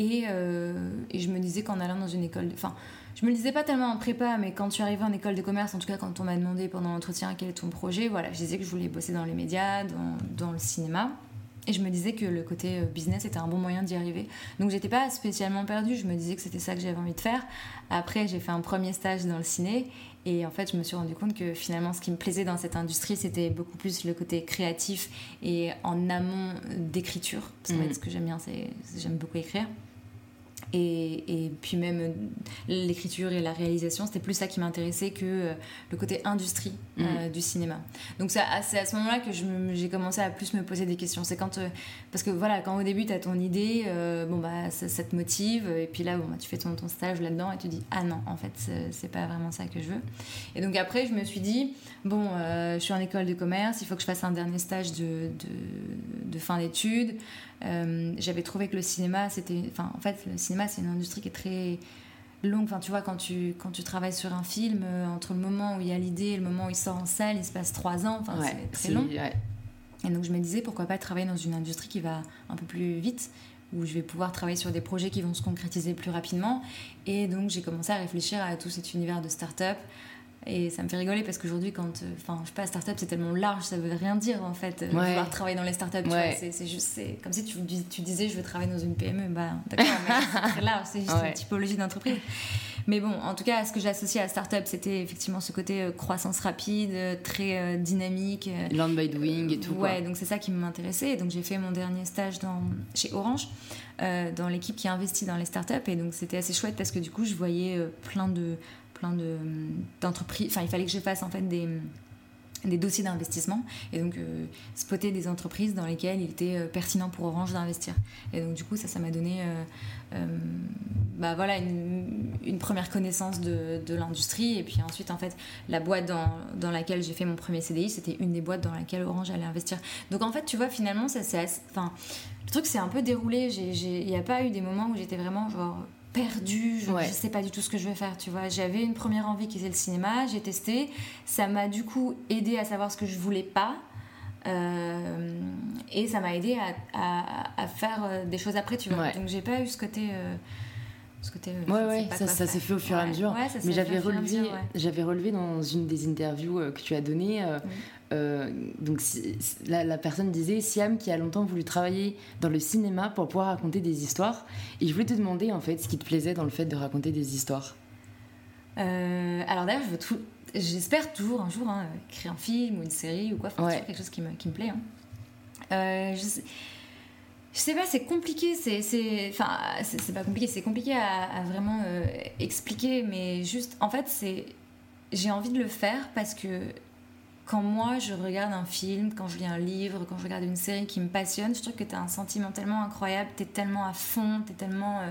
Et, et je me disais qu'en allant dans une école enfin je me le disais pas tellement en prépa, mais quand tu arrivais en école de commerce, en tout cas quand on m'a demandé pendant l'entretien quel est ton projet, voilà, je disais que je voulais bosser dans les médias, dans le cinéma. Et je me disais que le côté euh, business était un bon moyen d'y arriver. Donc j'étais pas spécialement perdue, je me disais que c'était ça que j'avais envie de faire. Après, j'ai fait un premier stage dans le ciné et en fait, je me suis rendu compte que finalement, ce qui me plaisait dans cette industrie, c'était beaucoup plus le côté créatif et en amont d'écriture. Parce fait, mmh. ce que j'aime bien, c'est j'aime beaucoup écrire. Et, et, puis même l'écriture et la réalisation, c'était plus ça qui m'intéressait que euh, le côté industrie euh, mm. du cinéma. Donc c'est à, ce moment-là que j'ai commencé à plus me poser des questions. C'est quand euh, parce que voilà, quand au début tu as ton idée, bon bah ça, te motive, et puis là bon bah, tu fais ton, ton stage là-dedans et tu dis ah non en fait c'est pas vraiment ça que je veux. Et donc après je me suis dit bon je suis en école de commerce, il faut que je fasse un dernier stage de, de, de fin d'études. J'avais trouvé que le cinéma c'était, enfin en fait le cinéma c'est une industrie qui est très longue. Enfin, tu vois, quand tu, quand tu travailles sur un film, euh, entre le moment où il y a l'idée et le moment où il sort en salle, il se passe trois ans. Enfin, c'est très long. Et donc, je me disais, pourquoi pas travailler dans une industrie qui va un peu plus vite, où je vais pouvoir travailler sur des projets qui vont se concrétiser plus rapidement. Et donc, j'ai commencé à réfléchir à tout cet univers de start-up, et ça me fait rigoler parce qu'aujourd'hui, quand. Euh, enfin, je sais pas, start-up, c'est tellement large, ça veut rien dire en fait. Euh, ouais. Vouloir travailler dans les start-up, c'est juste. C'est comme si tu, tu, disais, je veux travailler dans une PME. Bah, d'accord, mais c'est très large, c'est juste une typologie d'entreprise. Mais bon, en tout cas, ce que j'associais à start-up, c'était effectivement ce côté euh, croissance rapide, très dynamique. Land by doing et tout. Ouais, donc c'est ça qui m'intéressait. Donc j'ai fait mon dernier stage dans, chez Orange, dans l'équipe qui investit dans les start-up. Et donc c'était assez chouette parce que du coup, je voyais plein de plein d'entreprises. enfin, il fallait que je fasse en fait des, des dossiers d'investissement et donc euh, spotter des entreprises dans lesquelles il était euh, pertinent pour Orange d'investir. Et donc du coup, ça, ça m'a donné euh, bah, voilà, une, une, première connaissance de, de l'industrie. Et puis ensuite, en fait, la boîte dans, dans laquelle j'ai fait mon premier CDI, c'était une des boîtes dans laquelle Orange allait investir. Donc en fait, tu vois, finalement, ça c'est... Enfin, le truc s'est un peu déroulé. Il n'y a pas eu des moments où j'étais vraiment genre perdue, je ne sais pas du tout ce que je vais faire, tu vois. J'avais une première envie qui était le cinéma, j'ai testé, ça m'a du coup aidé à savoir ce que je voulais pas. Euh, et ça m'a aidé à, à, faire euh, des choses après, tu vois. Donc j'ai pas eu ce côté. Euh, ce côté ouais, ouais, ça, ça s'est fait au fur et à mesure. Mais j'avais relevé, j'avais relevé dans une des interviews que tu as données euh, donc la, la, personne disait Siam qui a longtemps voulu travailler dans le cinéma pour pouvoir raconter des histoires. Et je voulais te demander en fait ce qui te plaisait dans le fait de raconter des histoires. Euh, alors d'ailleurs, j'espère toujours un jour hein, créer un film ou une série ou quoi, enfin, quelque chose qui me, qui me plaît. Hein. Euh, je, sais, je, sais, pas, c'est compliqué, c'est, enfin, c'est, pas compliqué, c'est compliqué à, à vraiment expliquer, mais juste, en fait, c'est, j'ai envie de le faire parce que quand moi je regarde un film, quand je lis un livre, quand je regarde une série qui me passionne, je trouve que tu as un sentiment tellement incroyable, tu es tellement à fond, tu es tellement. Euh,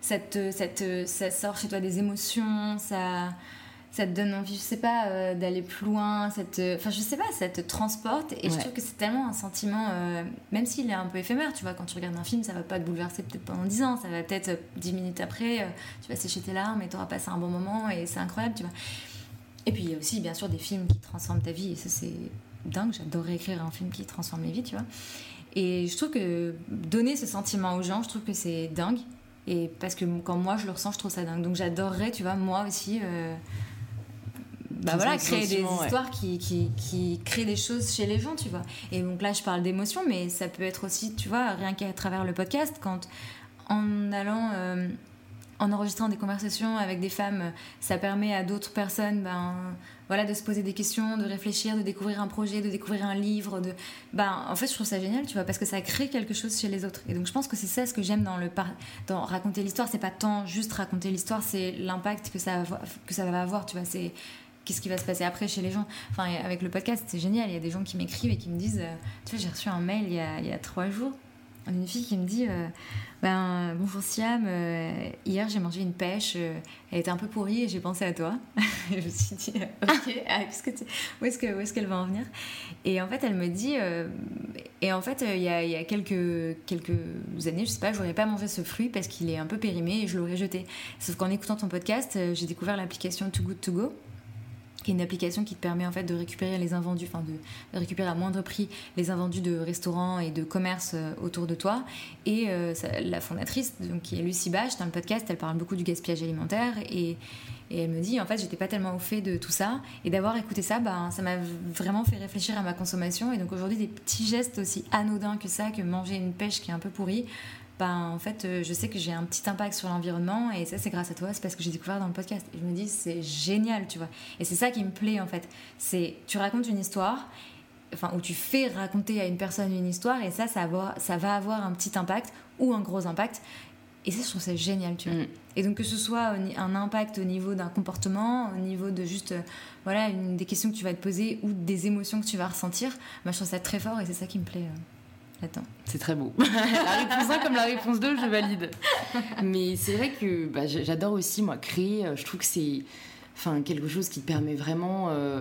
cette, ça sort chez toi des émotions, ça, ça te donne envie, je sais pas, euh, d'aller plus loin, ça te, enfin je sais pas, ça te transporte et je trouve que c'est tellement un sentiment, euh, même s'il est un peu éphémère, tu vois, quand tu regardes un film, ça va pas te bouleverser peut-être pendant 10 ans, ça va peut-être 10 minutes après, tu vas sécher tes larmes et tu auras passé un bon moment et c'est incroyable, tu vois. Et puis il y a aussi bien sûr des films qui transforment ta vie et ça c'est dingue, j'adorerais écrire un film qui transforme mes vies, tu vois. Et je trouve que donner ce sentiment aux gens, je trouve que c'est dingue. Et parce que quand moi je le ressens, je trouve ça dingue. Donc j'adorerais, tu vois, moi aussi, euh, bah voilà, créer des histoires qui, qui, qui, créent des choses chez les gens, tu vois. Et donc là, je parle d'émotion, mais ça peut être aussi, tu vois, rien qu'à travers le podcast, quand en allant. Euh, en enregistrant des conversations avec des femmes, ça permet à d'autres personnes ben, voilà, de se poser des questions, de réfléchir, de découvrir un projet, de découvrir un livre. De... Ben, en fait, je trouve ça génial, tu vois, parce que ça crée quelque chose chez les autres. Et donc, je pense que c'est ça ce que j'aime dans, le dans raconter l'histoire. C'est pas tant juste raconter l'histoire, c'est l'impact que, ça que ça va avoir, tu vois. C'est qu'est-ce qui va se passer après chez les gens. Enfin, avec le podcast, c'est génial. Il y a des gens qui m'écrivent et qui me disent, euh, tu vois, j'ai reçu un mail il y a trois jours d'une fille qui me dit euh, ben, Bonjour Siam, euh, hier j'ai mangé une pêche, euh, elle était un peu pourrie et j'ai pensé à toi. je me suis dit Ok, ah, où est-ce qu'elle va en venir? Et en fait, elle me dit Et en fait, il y a, quelques années, je sais pas, j'aurais pas mangé ce fruit parce qu'il est un peu périmé et je l'aurais jeté. Sauf qu'en écoutant ton podcast, j'ai découvert l'application Too Good To Go qui est une application qui te permet en fait de récupérer les invendus, enfin de, récupérer à moindre prix les invendus de restaurants et de commerces euh, autour de toi. Et euh, la fondatrice, donc, qui est Lucie Bache, dans le podcast, elle parle beaucoup du gaspillage alimentaire et, et elle me dit en fait j'étais pas tellement au fait de tout ça et d'avoir écouté ça, ben, ça m'a vraiment fait réfléchir à ma consommation et donc aujourd'hui des petits gestes aussi anodins que ça, que manger une pêche qui est un peu pourrie, ben, en fait, euh, je sais que j'ai un petit impact sur l'environnement et ça, c'est grâce à toi, c'est parce que j'ai découvert dans le podcast. Et je me dis, c'est génial, tu vois. Et c'est ça qui me plaît, en fait. C'est, tu racontes une histoire, enfin, où tu fais raconter à une personne une histoire et ça, ça, ça va avoir un petit impact ou un gros impact Et ça, je trouve ça génial, tu vois. Mm. Et donc, que ce soit un impact au niveau d'un comportement, au niveau de juste, euh, voilà, une, des questions que tu vas te poser ou des émotions que tu vas ressentir, bah, je trouve ça très fort et c'est ça qui me plaît euh, là-dedans. C'est très beau. la réponse 1 comme la réponse 2, je valide. Mais c'est vrai que bah, j'adore aussi, moi, créer. Euh, Je trouve que c'est enfin, quelque chose qui te permet vraiment. euh,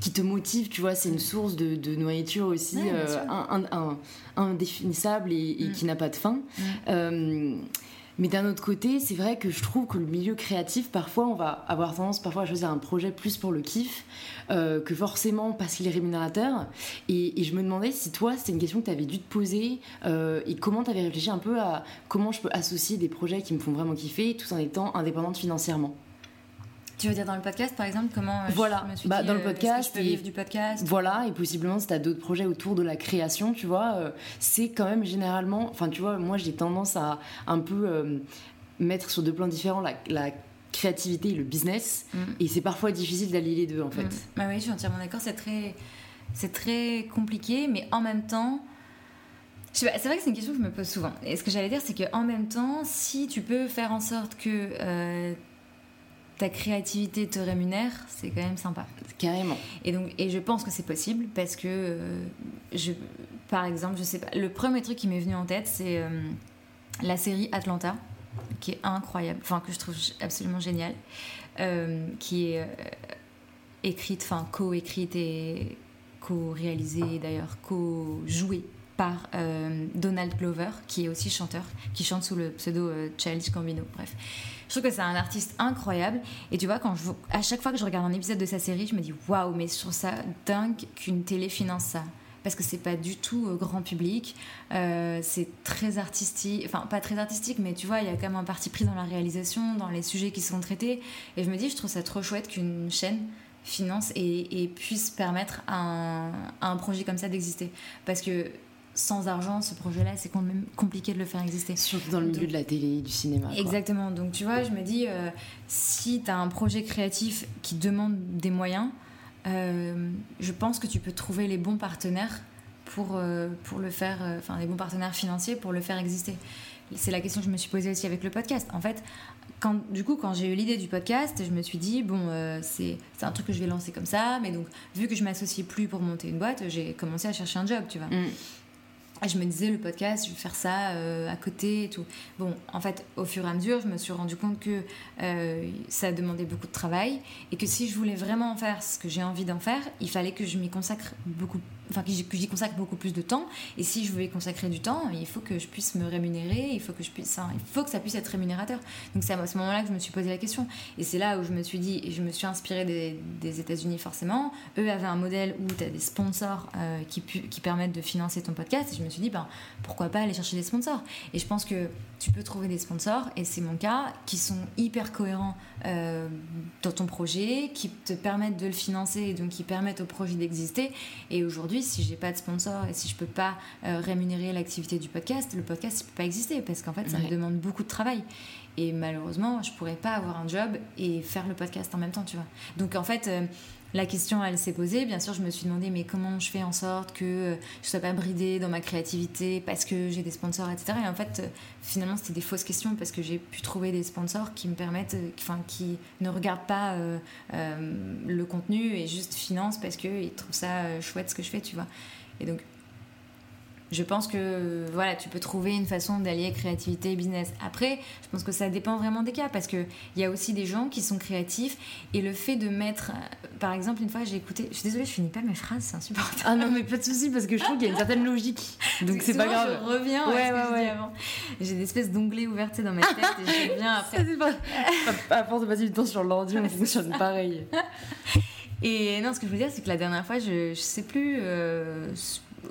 qui te motive, tu vois, c'est une source de, de nourriture aussi Ouais, euh, sûr. un- un- un- indéfinissable et, et Mm. qui n'a pas de fin. Mm. Euh, mais d'un autre côté, c'est vrai que je trouve que le milieu créatif, parfois, on va avoir tendance parfois à choisir un projet plus pour le kiff euh, que forcément parce qu'il est rémunérateur. Et, je me demandais si toi, c'était une question que tu avais dû te poser euh, et comment tu avais réfléchi un peu à comment je peux associer des projets qui me font vraiment kiffer tout en étant indépendante financièrement. Tu veux dire dans le podcast, par exemple, comment euh, Voilà. je me suis Bah, dit, dans le euh, podcast je peux et- vivre du podcast Voilà, et possiblement si tu as d'autres projets autour de la création, tu vois, euh, c'est quand même généralement, enfin tu vois, moi j'ai tendance à un peu euh, mettre sur deux plans différents la, la créativité et le business, Mm. et c'est parfois difficile d'allier les deux en fait. Mm. Bah oui, je suis entièrement d'accord. C'est très, c'est très compliqué, mais en même temps, c'est vrai que c'est une question que je me pose souvent. Et ce que j'allais dire, c'est que en même temps, si tu peux faire en sorte que euh, ta créativité te rémunère, c'est quand même sympa. Carrément. Et donc, et je pense que c'est possible parce que, euh, je, par exemple, je sais pas, le premier truc qui m'est venu en tête, c'est euh, la série Atlanta, qui est incroyable, enfin que je trouve absolument géniale, euh, qui est écrite, enfin co-écrite et co-réalisée d'ailleurs, co-jouée par Donald Glover, qui est aussi chanteur, qui chante sous le pseudo Childish Gambino. Bref, je trouve que c'est un artiste incroyable. Et tu vois, quand à chaque fois que je regarde un épisode de sa série, je me dis waouh, mais je trouve ça dingue qu'une télé finance ça. Parce que c'est pas du tout euh, grand public, euh, c'est très artistique, enfin pas très artistique, mais tu vois, il y a quand même un parti pris dans la réalisation, dans les sujets qui sont traités. Et je me dis, je trouve ça trop chouette qu'une chaîne finance et, et puisse permettre à un, à un projet comme ça d'exister. Parce que sans argent, ce projet-là, c'est quand même compliqué de le faire exister. Surtout dans le milieu de la télé, du cinéma. quoi. Exactement. Donc tu vois, je me dis, euh, si tu as un projet créatif qui demande des moyens, euh, je pense que tu peux trouver les bons partenaires pour, euh, pour le faire, enfin les bons partenaires financiers pour le faire exister. C'est la question que je me suis posée aussi avec le podcast. En fait, quand, du coup, quand j'ai eu l'idée du podcast, je me suis dit, bon, euh, c'est c'est un truc que je vais lancer comme ça, mais donc, vu que je m'associe plus pour monter une boîte, j'ai commencé à chercher un job, tu vois. Mm. Et je me disais, le podcast, je vais faire ça euh, à côté et tout. Bon, en fait, au fur et à mesure, je me suis rendu compte que euh, ça demandait beaucoup de travail et que si je voulais vraiment en faire ce que j'ai envie d'en faire, il fallait que je m'y consacre beaucoup, enfin que j'y- consacre beaucoup plus de temps. Et si je veux y consacrer du temps, il faut que je puisse me rémunérer, il faut que je puisse, hein, il faut que ça puisse être rémunérateur. Donc c'est à ce moment-là que je me suis posé la question. Et c'est là où je me suis dit, et je me suis inspirée des, des États-Unis forcément. Eux avaient un modèle où tu as des sponsors euh, qui, pu- qui permettent de financer ton podcast. Et je me suis dit, ben, pourquoi pas aller chercher des sponsors? Et je pense que tu peux trouver des sponsors, et c'est mon cas, qui sont hyper cohérents euh, dans ton projet, qui te permettent de le financer et donc qui permettent au projet d'exister. Et aujourd'hui, si j'ai pas de sponsor et si je peux pas euh, rémunérer l'activité du podcast, le podcast il peut pas exister parce qu'en fait ça me demande beaucoup de travail. Et malheureusement, je pourrais pas avoir un job et faire le podcast en même temps, tu vois. Donc en fait, euh, la question, elle s'est posée. Bien sûr, je me suis demandé, mais comment je fais en sorte que euh, je sois pas bridée dans ma créativité parce que j'ai des sponsors, etc. Et en fait, euh, finalement, c'était des fausses questions parce que j'ai pu trouver des sponsors qui me permettent, euh, enfin, qui ne regardent pas le contenu et juste financent parce qu'ils trouvent ça chouette ce que je fais, tu vois. Et donc, je pense que voilà, tu peux trouver une façon d'allier créativité et business. Après, je pense que ça dépend vraiment des cas parce que il y a aussi des gens qui sont créatifs et le fait de mettre, par exemple, une fois j'ai écouté, je suis désolée, je finis pas mes phrases, c'est insupportable. Ah non, mais pas de souci parce que je trouve qu'il y a une certaine logique. Donc c'est pas grave. Je reviens Ouais, à ce que ouais, ouais. avant. J'ai des espèces d'onglets ouverts dans ma tête et je reviens après. Pas... À force de passer du temps sur l'ordi, on fonctionne pareil. Et non, ce que je veux dire, c'est que la dernière fois, je, je sais plus euh,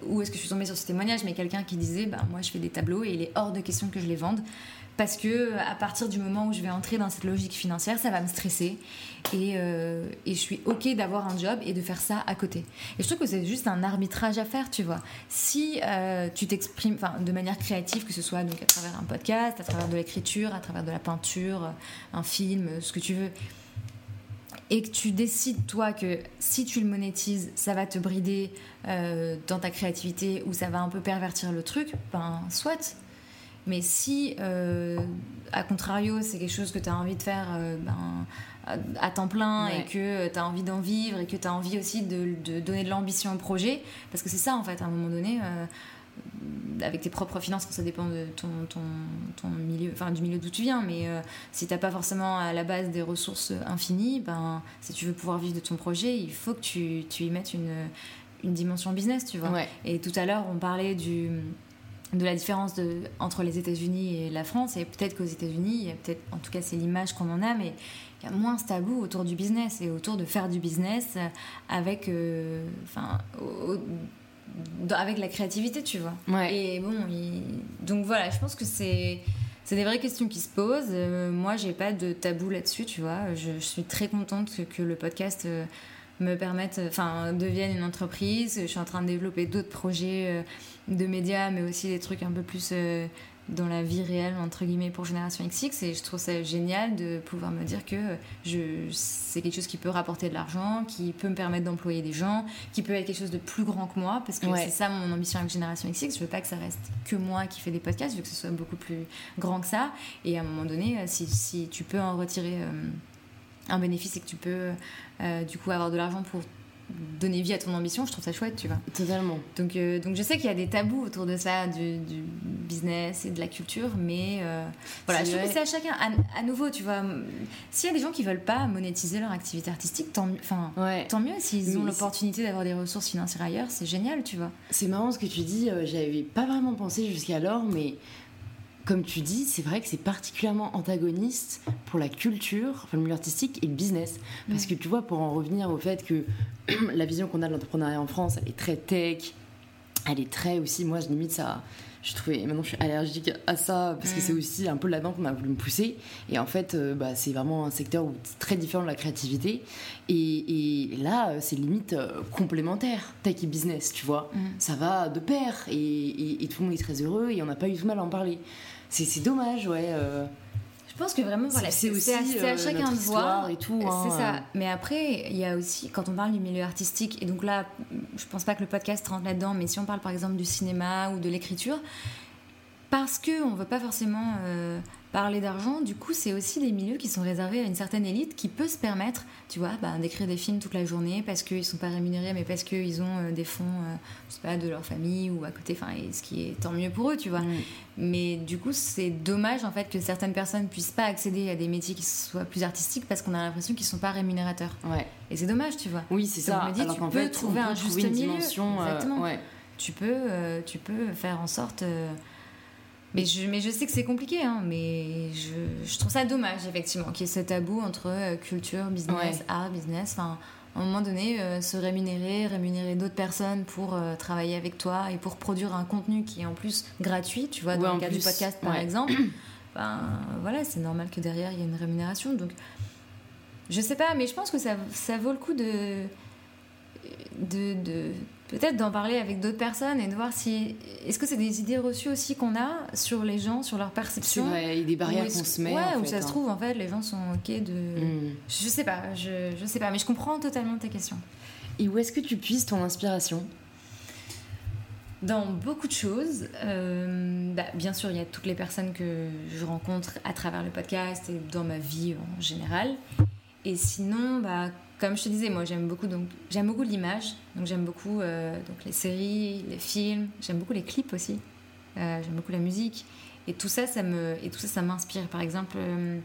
où est-ce que je suis tombée sur ce témoignage, mais quelqu'un qui disait bah, Moi, je fais des tableaux et il est hors de question que je les vende. Parce que à partir du moment où je vais entrer dans cette logique financière, ça va me stresser. Et, euh, et je suis OK d'avoir un job et de faire ça à côté. Et je trouve que c'est juste un arbitrage à faire, tu vois. Si euh, tu t'exprimes de manière créative, que ce soit donc à travers un podcast, à travers de l'écriture, à travers de la peinture, un film, ce que tu veux, et que tu décides toi que si tu le monétises, ça va te brider euh, dans ta créativité ou ça va un peu pervertir le truc, ben soit. Mais si, euh, à contrario, c'est quelque chose que tu as envie de faire euh, ben, à, temps plein et que tu as envie d'en vivre et que tu as envie aussi de, de donner de l'ambition au projet, parce que c'est ça en fait, à un moment donné, euh, avec tes propres finances, ça dépend de ton, ton, ton milieu, enfin du milieu d'où tu viens, mais si t'as pas forcément à la base des ressources infinies, ben, si tu veux pouvoir vivre de ton projet, il faut que tu, tu y mettes une, une dimension business, tu vois. Et tout à l'heure, on parlait du de la différence de, entre les États-Unis et la France. Et peut-être qu'aux États-Unis, peut-être, en tout cas, c'est l'image qu'on en a, mais il y a moins ce tabou autour du business et autour de faire du business avec, euh, enfin, avec la créativité, tu vois. Ouais. Et bon, donc voilà, je pense que c'est c'est des vraies questions qui se posent. Euh, moi, j'ai pas de tabou là-dessus, tu vois. Je, suis très contente que, le podcast euh, me permette, enfin, devienne une entreprise. Je suis en train de développer d'autres projets de médias, mais aussi des trucs un peu plus euh, dans la vie réelle, entre guillemets, pour Génération XX. Et je trouve ça génial de pouvoir me dire que je, c'est quelque chose qui peut rapporter de l'argent, qui peut me permettre d'employer des gens, qui peut être quelque chose de plus grand que moi, parce que c'est ça mon ambition avec Génération XX. Je veux pas que ça reste que moi qui fais des podcasts, je veux que ce soit beaucoup plus grand que ça. Et à un moment donné, euh, si, si tu peux en retirer euh, un bénéfice et que tu peux du coup avoir de l'argent pour donner vie à ton ambition, je trouve ça chouette, tu vois. Totalement. Donc, euh, donc je sais qu'il y a des tabous autour de ça, du, business et de la culture, mais euh, voilà, je trouve que c'est à chacun. À, nouveau, tu vois, s'il y a des gens qui veulent pas monétiser leur activité artistique, tant, enfin, tant mieux. S'ils ont l'opportunité d'avoir des ressources financières ailleurs, c'est génial, tu vois. C'est marrant ce que tu dis, euh, j'avais pas vraiment pensé jusqu'alors, mais comme tu dis, c'est vrai que c'est particulièrement antagoniste pour la culture, enfin, le milieu artistique et le business. Parce que tu vois, pour en revenir au fait que la vision qu'on a de l'entrepreneuriat en France, elle est très tech, elle est très aussi, moi je limite ça, je trouvais, maintenant je suis allergique à ça parce que c'est aussi un peu là-dedans qu'on a voulu me pousser. Et en fait, euh, bah, c'est vraiment un secteur où très différent de la créativité. Et, là, c'est limite euh, complémentaire, tech et business, tu vois. Ça va de pair et, et, tout le monde est très heureux et on n'a pas eu tout mal à en parler. C'est dommage, ouais. Euh. Je pense que vraiment, voilà, c'est aussi à, euh, chacun de voir. et tout. c'est ça. Euh. Mais après, il y a aussi, quand on parle du milieu artistique, et donc là, je pense pas que le podcast rentre là-dedans, mais si on parle par exemple du cinéma ou de l'écriture, parce qu'on ne veut pas forcément parler d'argent, du coup, c'est aussi des milieux qui sont réservés à une certaine élite qui peut se permettre, tu vois, bah, d'écrire des films toute la journée parce qu'ils sont pas rémunérés, mais parce qu'ils ont euh, des fonds, euh, je sais pas, de leur famille ou à côté, enfin, ce qui est tant mieux pour eux, tu vois. Mais du coup, c'est dommage en fait que certaines personnes puissent pas accéder à des métiers qui soient plus artistiques parce qu'on a l'impression qu'ils sont pas rémunérateurs. Ouais. Et c'est dommage, tu vois. Oui, c'est ça. me dis, tu peux trouver un juste milieu. Euh, Exactement. Tu peux, tu peux faire en sorte mais je, mais je sais que c'est compliqué, hein, mais je, je, trouve ça dommage, effectivement, qu'il y ait ce tabou entre euh, culture, business, art, business. Enfin, à un moment donné, euh, se rémunérer, rémunérer d'autres personnes pour euh, travailler avec toi et pour produire un contenu qui est en plus gratuit, tu vois, dans le cas du podcast, par exemple, ben voilà, c'est normal que derrière, il y ait une rémunération. Donc, je sais pas, mais je pense que ça, ça vaut le coup de, de, de peut-être d'en parler avec d'autres personnes et de voir si est-ce que c'est des idées reçues aussi qu'on a sur les gens, sur leur perception? C'est vrai, il y a des barrières qu'on se met. Ouais, où ça se hein. trouve en fait les gens sont ok de. Hmm. Je sais pas, je, je sais pas, mais je comprends totalement tes questions. Et où est-ce que tu puisses ton inspiration? Dans beaucoup de choses. Euh, bah, bien sûr, il y a toutes les personnes que je rencontre à travers le podcast et dans ma vie en général. Et sinon, bah, comme je te disais, moi j'aime beaucoup donc j'aime beaucoup l'image, donc j'aime beaucoup euh, donc les séries, les films, j'aime beaucoup les clips aussi, euh, j'aime beaucoup la musique et tout ça ça me et tout ça ça m'inspire. Par exemple, euh,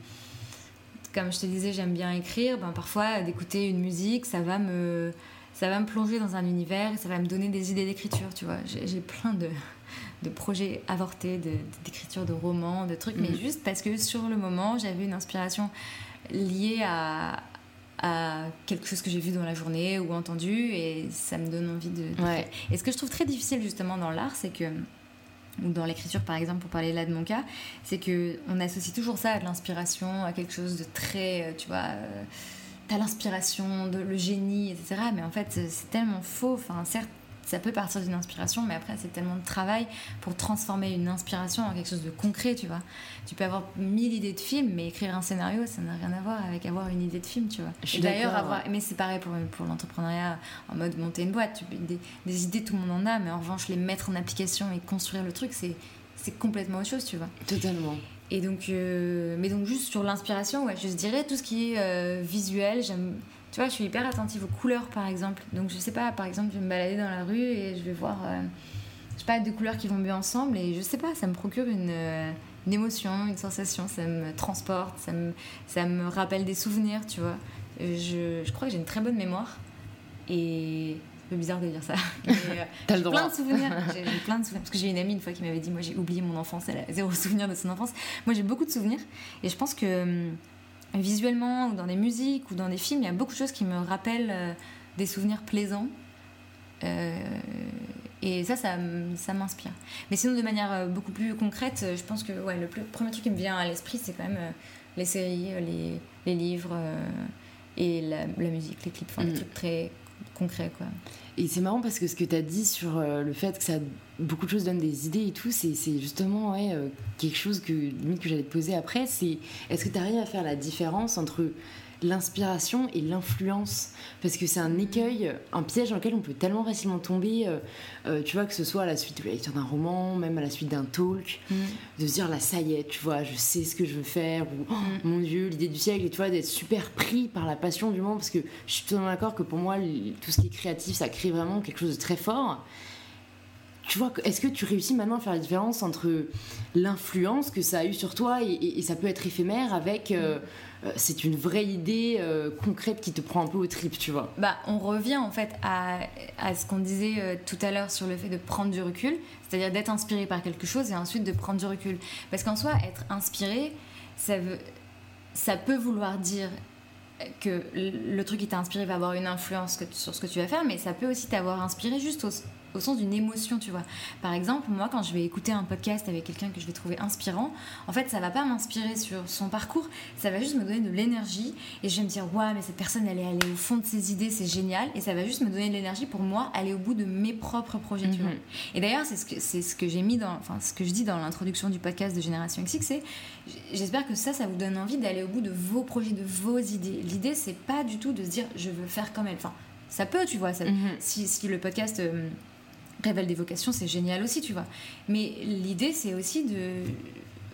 comme je te disais, j'aime bien écrire. Ben, parfois d'écouter une musique, ça va me ça va me plonger dans un univers et ça va me donner des idées d'écriture. Tu vois, j'ai plein de de projets avortés, d'écriture de, romans, de trucs, mais mhm. juste parce que sur le moment j'avais une inspiration liée à à quelque chose que j'ai vu dans la journée ou entendu et ça me donne envie de, Et ce que je trouve très difficile justement dans l'art, c'est que ou dans l'écriture par exemple pour parler là de mon cas, c'est que on associe toujours ça à de l'inspiration, à quelque chose de très, euh, tu vois, euh, t'as l'inspiration, de le génie, etc. Mais en fait c'est tellement faux. Enfin certes ça peut partir d'une inspiration, mais après, c'est tellement de travail pour transformer une inspiration en quelque chose de concret, tu vois. Tu peux avoir mille idées de films, mais écrire un scénario, ça n'a rien à voir avec avoir une idée de film, tu vois. Je d'ailleurs, avoir... mais c'est pareil pour, pour l'entrepreneuriat en mode monter une boîte. Tu... Des, des, idées, tout le monde en a, mais en revanche, les mettre en application et construire le truc, c'est c'est complètement autre chose, tu vois. Totalement. Et donc, euh, mais donc juste sur l'inspiration, ouais, je dirais tout ce qui est euh, visuel. J'aime, tu vois, je suis hyper attentive aux couleurs, par exemple. Donc, je sais pas, par exemple, je vais me balader dans la rue et je vais voir, euh, je sais pas, deux couleurs qui vont bien ensemble et je sais pas, ça me procure une, une émotion, une sensation, ça me transporte, ça me, ça me rappelle des souvenirs, tu vois. Je, je crois que j'ai une très bonne mémoire et un peu bizarre de dire ça. Euh. Plein de souvenirs. J'ai plein de souvenirs. Parce que j'ai une amie une fois qui m'avait dit Moi j'ai oublié mon enfance, elle a zéro souvenir de son enfance. Moi j'ai beaucoup de souvenirs. Et je pense que hum, visuellement, ou dans des musiques, ou dans des films, il y a beaucoup de choses qui me rappellent euh, des souvenirs plaisants. Euh, et ça, ça, ça m'inspire. Mais sinon, de manière beaucoup plus concrète, je pense que ouais, le premier truc qui me vient à l'esprit, c'est quand même les séries, les, les livres et la, la, musique, les clips, enfin, mm. des trucs très concret quoi. Et c'est marrant parce que ce que tu as dit sur euh, le fait que ça beaucoup de choses donnent des idées et tout, c'est justement euh, quelque chose que que j'allais te poser après, c'est est-ce que tu arrives à faire la différence entre l'inspiration et l'influence. Parce que c'est un écueil, un piège dans lequel on peut tellement facilement tomber, euh, euh, tu vois, que ce soit à la suite de la lecture d'un roman, même à la suite d'un talk, mm. de se dire là, ça y est, tu vois, je sais ce que je veux faire, ou oh, mm. mon Dieu, l'idée du siècle, et tu vois, d'être super pris par la passion du moment, parce que je suis totalement d'accord que pour moi, tout ce qui est créatif, ça crée vraiment quelque chose de très fort tu vois, est-ce que tu réussis maintenant à faire la différence entre l'influence que ça a eu sur toi et, ça peut être éphémère avec euh, euh, c'est une vraie idée euh, concrète qui te prend un peu au trip, tu vois? Bah, on revient en fait à, ce qu'on disait tout à l'heure sur le fait de prendre du recul, c'est-à-dire d'être inspiré par quelque chose et ensuite de prendre du recul. Parce qu'en soi, être inspiré, ça peut vouloir dire que le truc qui t'a inspiré va avoir une influence sur ce que tu vas faire, mais ça peut aussi t'avoir inspiré juste au, au sens d'une émotion, tu vois. Par exemple, moi, quand je vais écouter un podcast avec quelqu'un que je vais trouver inspirant, en fait, ça va pas m'inspirer sur son parcours, ça va juste me donner de l'énergie et je vais me dire, waouh, mais cette personne, elle est allée au fond de ses idées, c'est génial, et ça va juste me donner de l'énergie pour moi aller au bout de mes propres projets, tu vois. Mhm. Et d'ailleurs, c'est ce que, c'est ce que j'ai mis dans, enfin, ce que je dis dans l'introduction du podcast de Génération XX, c'est, j'espère que ça, ça vous donne envie d'aller au bout de vos projets, de vos idées. L'idée, c'est pas du tout de se dire, je veux faire comme elle. Enfin, ça peut, tu vois, ça, mhm. si, si, le podcast. Euh, révèle des vocations, c'est génial aussi, tu vois. Mais l'idée, c'est aussi de,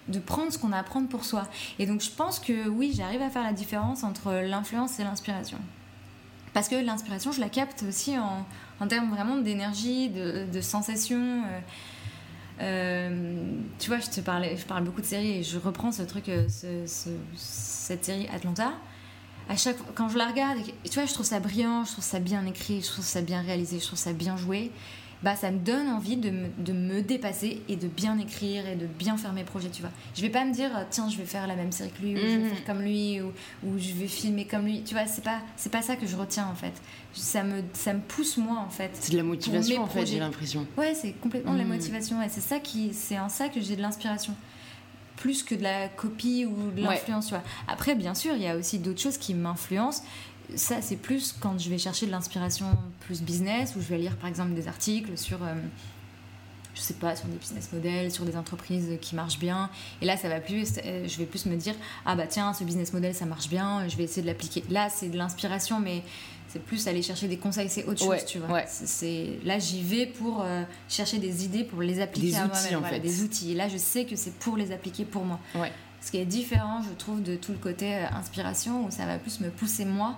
de prendre ce qu'on a à prendre pour soi. Et donc, je pense que oui, j'arrive à faire la différence entre l'influence et l'inspiration. Parce que l'inspiration, je la capte aussi en, en termes vraiment d'énergie, de, de sensations. Euh, euh, tu vois, je te parlais, je parle beaucoup de séries et je reprends ce truc, euh, ce, cette série Atlanta. À chaque quand je la regarde, tu vois, je trouve ça brillant, je trouve ça bien écrit, je trouve ça bien réalisé, je trouve ça bien joué bah ça me donne envie de me, de me, dépasser et de bien écrire et de bien faire mes projets, tu vois. Je vais pas me dire, tiens, je vais faire la même série que lui, ou je vais mhm. faire comme lui, ou, ou, je vais filmer comme lui, tu vois, c'est pas, c'est pas ça que je retiens en fait. Ça me, ça me pousse moi en fait. C'est de la motivation en fait, j'ai l'impression. Ouais, c'est complètement de la mhm. motivation, et c'est ça qui, c'est en ça que j'ai de l'inspiration plus que de la copie ou de l'influence. Après, bien sûr, il y a aussi d'autres choses qui m'influencent ça, c'est plus quand je vais chercher de l'inspiration plus business, où je vais lire par exemple des articles sur, euh, je sais pas, sur des business models, sur des entreprises qui marchent bien. Et là, ça va plus, euh, je vais plus me dire, ah bah tiens, ce business model, ça marche bien, je vais essayer de l'appliquer. Là, c'est de l'inspiration, mais c'est plus aller chercher des conseils, c'est autre chose, tu vois. C'est là, j'y vais pour euh, chercher des idées pour les appliquer à moi-même, des outils. Et là, je sais que c'est pour les appliquer pour moi. Ce qui est différent, je trouve, de tout le côté inspiration où ça va plus me pousser moi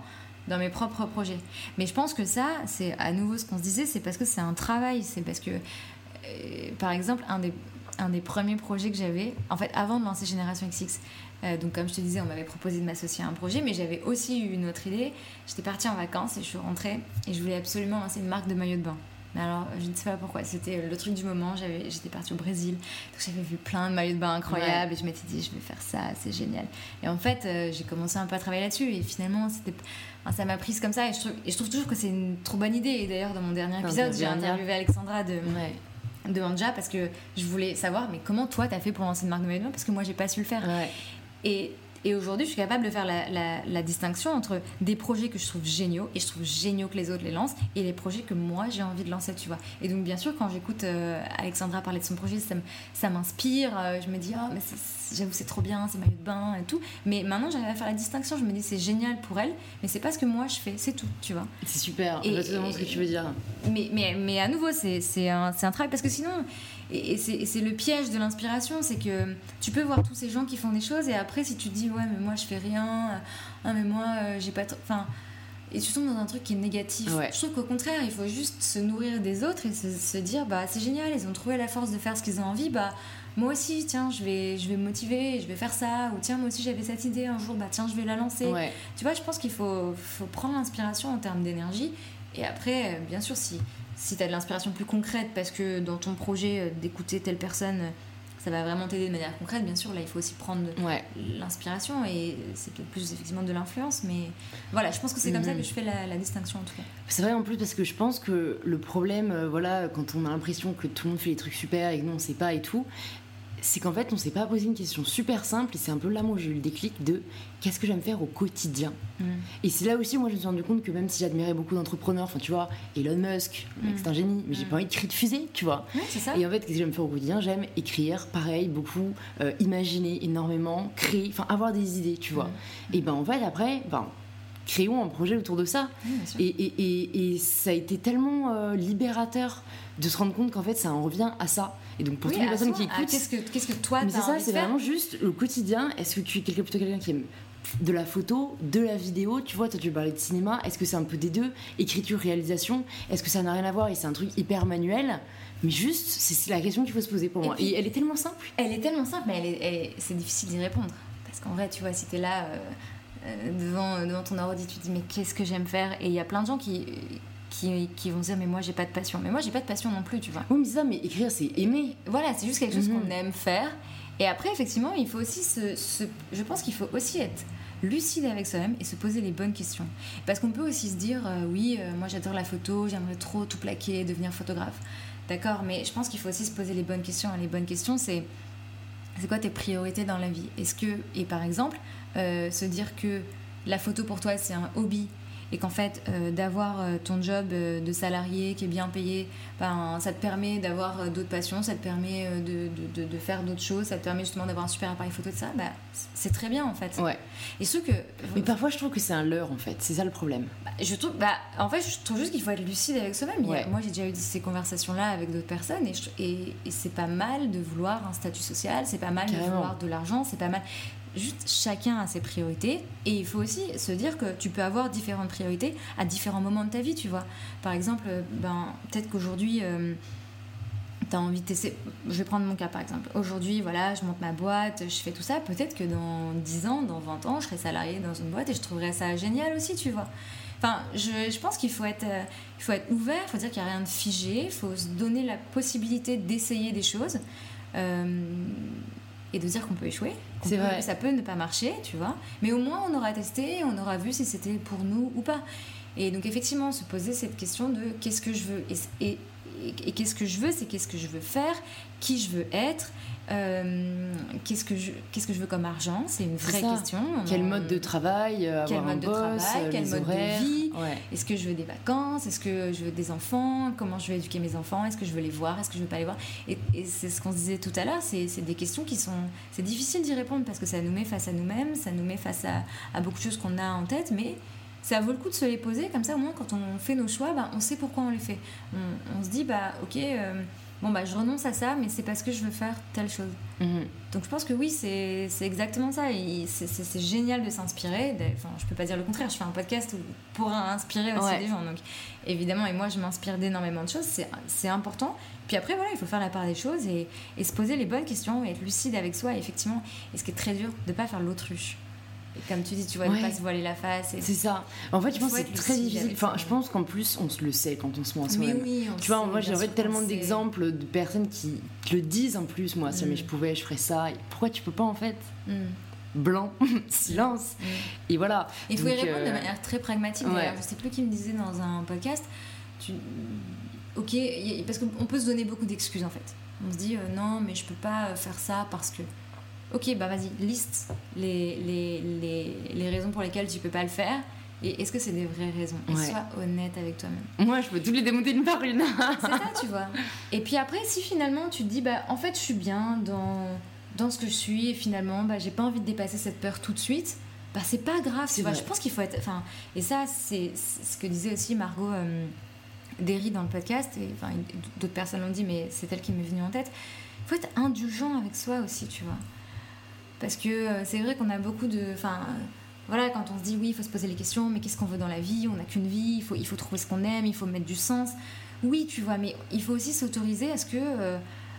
dans mes propres projets. Mais je pense que ça, c'est à nouveau ce qu'on se disait, c'est parce que c'est un travail, c'est parce que, euh, par exemple, un des, un des premiers projets que j'avais, en fait, avant de lancer Génération XX, euh, donc comme je te disais, on m'avait proposé de m'associer à un projet, mais j'avais aussi eu une autre idée. J'étais partie en vacances et je suis rentrée et je voulais absolument lancer une marque de maillot de bain. Mais alors, je ne sais pas pourquoi, c'était le truc du moment. J'étais partie au Brésil, donc j'avais vu plein de maillots de bain incroyables et je m'étais dit, je vais faire ça, c'est génial. Et en fait, euh, j'ai commencé un peu à travailler là-dessus et finalement, c'était ça m'a prise comme ça et je, trouve, et je trouve toujours que c'est une trop bonne idée. Et d'ailleurs, dans mon dernier épisode, j'ai interviewé Alexandra de, de Anja parce que je voulais savoir, mais comment toi t'as fait pour lancer une marque de maillot Parce que moi, j'ai pas su le faire. Et et aujourd'hui, je suis capable de faire la, distinction entre des projets que je trouve géniaux, et je trouve géniaux que les autres les lancent, et les projets que moi j'ai envie de lancer, tu vois. Et donc, bien sûr, quand j'écoute euh, Alexandra parler de son projet, ça m'inspire. Euh, je me dis, oh, mais j'avoue, c'est trop bien, c'est maillot de bain et tout. Mais maintenant, j'arrive à faire la distinction. Je me dis, c'est génial pour elle, mais c'est pas ce que moi je fais, c'est tout, tu vois. C'est super, exactement ce que tu veux dire. Mais, mais, mais à nouveau, c'est un, un travail, parce que sinon et, c'est le piège de l'inspiration, c'est que tu peux voir tous ces gens qui font des choses et après si tu te dis ouais mais moi je fais rien, ah mais moi euh, j'ai pas, enfin et tu tombes dans un truc qui est négatif. Je trouve qu'au contraire, il faut juste se nourrir des autres et se, dire bah c'est génial, ils ont trouvé la force de faire ce qu'ils ont envie, bah moi aussi, tiens, je vais, je vais me motiver, je vais faire ça, ou tiens, moi aussi j'avais cette idée un jour, bah tiens, je vais la lancer. Tu vois, je pense qu'il faut, faut prendre l'inspiration en termes d'énergie et après, bien sûr, si, si tu as de l'inspiration plus concrète parce que dans ton projet euh, d'écouter telle personne ça va vraiment t'aider de manière concrète. Bien sûr, là, il faut aussi prendre l'inspiration et c'est peut-être plus effectivement de l'influence, mais voilà, je pense que c'est comme ça que je fais la, distinction en tout cas. C'est vrai en plus parce que je pense que le problème, euh, voilà, quand on a l'impression que tout le monde fait les trucs super et que non, on sait pas et tout, c'est qu'en fait, on s'est pas posé une question super simple et c'est un peu là où j'ai eu le déclic de qu'est-ce que j'aime faire au quotidien. Mm. Et c'est là aussi, moi, je me suis rendu compte que même si j'admirais beaucoup d'entrepreneurs, enfin, tu vois, Elon Musk, mm. c'est un génie, mais j'ai mm. pas envie de créer de fusée, tu vois. ça. Et en fait, qu'est-ce que j'aime faire au quotidien? J'aime écrire, pareil, beaucoup, euh, imaginer énormément, créer, enfin, avoir des idées, tu vois. Et ben, en fait, après, ben, créons un projet autour de ça. et, et, et, ça a été tellement euh, libérateur de se rendre compte qu'en fait, ça en revient à ça. Et donc, pour toutes les personnes qui écoutent. Qu'est-ce que, qu'est-ce que toi, c'est ça, c'est vraiment juste le quotidien. Est-ce que tu es quelqu'un, plutôt quelqu'un qui aime de la photo, de la vidéo, tu vois, toi tu parlais de cinéma, est-ce que c'est un peu des deux? Écriture, réalisation, est-ce que ça n'a rien à voir et c'est un truc hyper manuel? Mais juste, c'est la question qu'il faut se poser pour moi. et elle est tellement simple. Elle est tellement simple, mais elle c'est difficile d'y répondre. Parce qu'en vrai, tu vois, si t'es là euh, devant, devant ton ordi, tu te dis, mais qu'est-ce que j'aime faire? Et il y a plein de gens qui, qui, qui, vont dire mais moi j'ai pas de passion. Mais moi j'ai pas de passion non plus tu vois. Oui mais ça mais écrire c'est aimer. Voilà c'est juste quelque chose qu'on mhm. aime faire. Et après effectivement il faut aussi se, je pense qu'il faut aussi être lucide avec soi-même et se poser les bonnes questions. Parce qu'on peut aussi se dire euh, oui euh, moi j'adore la photo j'aimerais trop tout plaquer devenir photographe. D'accord mais je pense qu'il faut aussi se poser les bonnes questions. Les bonnes questions c'est c'est quoi tes priorités dans la vie? Est-ce que et par exemple euh, se dire que la photo pour toi c'est un hobby et qu'en fait euh, d'avoir euh, ton job de salarié qui est bien payé, ben, ça te permet d'avoir d'autres passions, ça te permet de, de, de faire d'autres choses, ça te permet justement d'avoir un super appareil photo de ça, bah, c'est très bien en fait. Ouais. Et ce que mais parfois je trouve que c'est un leurre en fait, c'est ça le problème. Bah, je trouve, bah, en fait je trouve juste qu'il faut être lucide avec soi-même. Moi j'ai déjà eu ces conversations là avec d'autres personnes et, et, et c'est pas mal de vouloir un statut social, c'est pas mal de vouloir de l'argent, c'est pas mal juste chacun a ses priorités et il faut aussi se dire que tu peux avoir différentes priorités à différents moments de ta vie, tu vois. Par exemple, ben, peut-être qu'aujourd'hui, euh, tu as envie de tester. Je vais prendre mon cas par exemple. Aujourd'hui, voilà, je monte ma boîte, je fais tout ça. Peut-être que dans 10 ans, dans 20 ans, je serai salarié dans une boîte et je trouverais ça génial aussi, tu vois. Enfin, je, pense qu'il faut être, euh, faut être ouvert, il faut dire qu'il n'y a rien de figé, il faut se donner la possibilité d'essayer des choses. Euh, et de dire qu'on peut échouer. C'est vrai. Ça peut ne pas marcher, tu vois. Mais au moins, on aura testé, on aura vu si c'était pour nous ou pas. Et donc, effectivement, se poser cette question de qu'est-ce que je veux et, et qu'est-ce que je veux, c'est qu'est-ce que je veux faire, qui je veux être, euh, qu'est-ce que je qu'est-ce que je veux comme argent? C'est une vraie question. Quel mode de travail euh, Quel mode de travail Quel mode de vie? Est-ce que je veux des vacances? Est-ce que je veux des enfants? Comment je veux éduquer mes enfants? Est-ce que je veux les voir? Est-ce que je veux pas les voir? Et, c'est ce qu'on se disait tout à l'heure. C'est des questions qui sont c'est difficile d'y répondre parce que ça nous met face à nous-mêmes, ça nous met face à, à beaucoup de choses qu'on a en tête, mais ça vaut le coup de se les poser. Comme ça au moins quand on fait nos choix bah, on sait pourquoi on les fait. On, on se dit bah ok euh, bon bah je renonce à ça mais c'est parce que je veux faire telle chose. Mhm. donc je pense que oui c'est exactement ça. C'est génial de s'inspirer enfin je peux pas dire le contraire. Je fais un podcast pour inspirer aussi des gens. Donc évidemment et moi je m'inspire d'énormément de choses. C'est important. Puis après voilà il faut faire la part des choses et, et, se poser les bonnes questions et être lucide avec soi. Et effectivement et ce qui est très dur de pas faire l'autruche comme tu dis, tu vois, ne pas se voiler la face. C'est ça. En fait, je pense que c'est très difficile. Enfin, je pense qu'en plus, on se le sait quand on se ment à soi-même. Oui, tu vois, moi, j'ai tellement d'exemples de personnes qui le disent en plus. Moi, si mais je mm. pouvais, je ferais ça. pourquoi tu peux pas en fait mm. Blanc, silence. Mm. Et voilà. Il faut y répondre de euh, manière très pragmatique. D'ailleurs, je sais plus qui me disait dans un podcast. Tu... Ok, parce qu'on peut se donner beaucoup d'excuses en fait. On se dit euh, non, mais je peux pas faire ça parce que ok, bah vas-y, liste les, les, les, les, raisons pour lesquelles tu peux pas le faire. Et est-ce que c'est des vraies raisons? Et sois honnête avec toi-même. Moi, je peux toutes les démonter une par une. c'est ça, tu vois. Et puis après, si finalement tu te dis, bah en fait, je suis bien dans, dans ce que je suis et finalement, bah j'ai pas envie de dépasser cette peur tout de suite, bah c'est pas grave, tu vois. Je pense qu'il faut être. Enfin, et ça, c'est ce que disait aussi Margot. Euh, d'Eri dans le podcast, et enfin, d'autres personnes l'ont dit, mais c'est elle qui m'est venue en tête. Il faut être indulgent avec soi aussi, tu vois. Parce que euh, c'est vrai qu'on a beaucoup de. Enfin, voilà, quand on se dit oui, il faut se poser les questions, mais qu'est-ce qu'on veut dans la vie? On n'a qu'une vie, il faut, il faut trouver ce qu'on aime, il faut mettre du sens. Oui, tu vois, mais il faut aussi s'autoriser à ce que.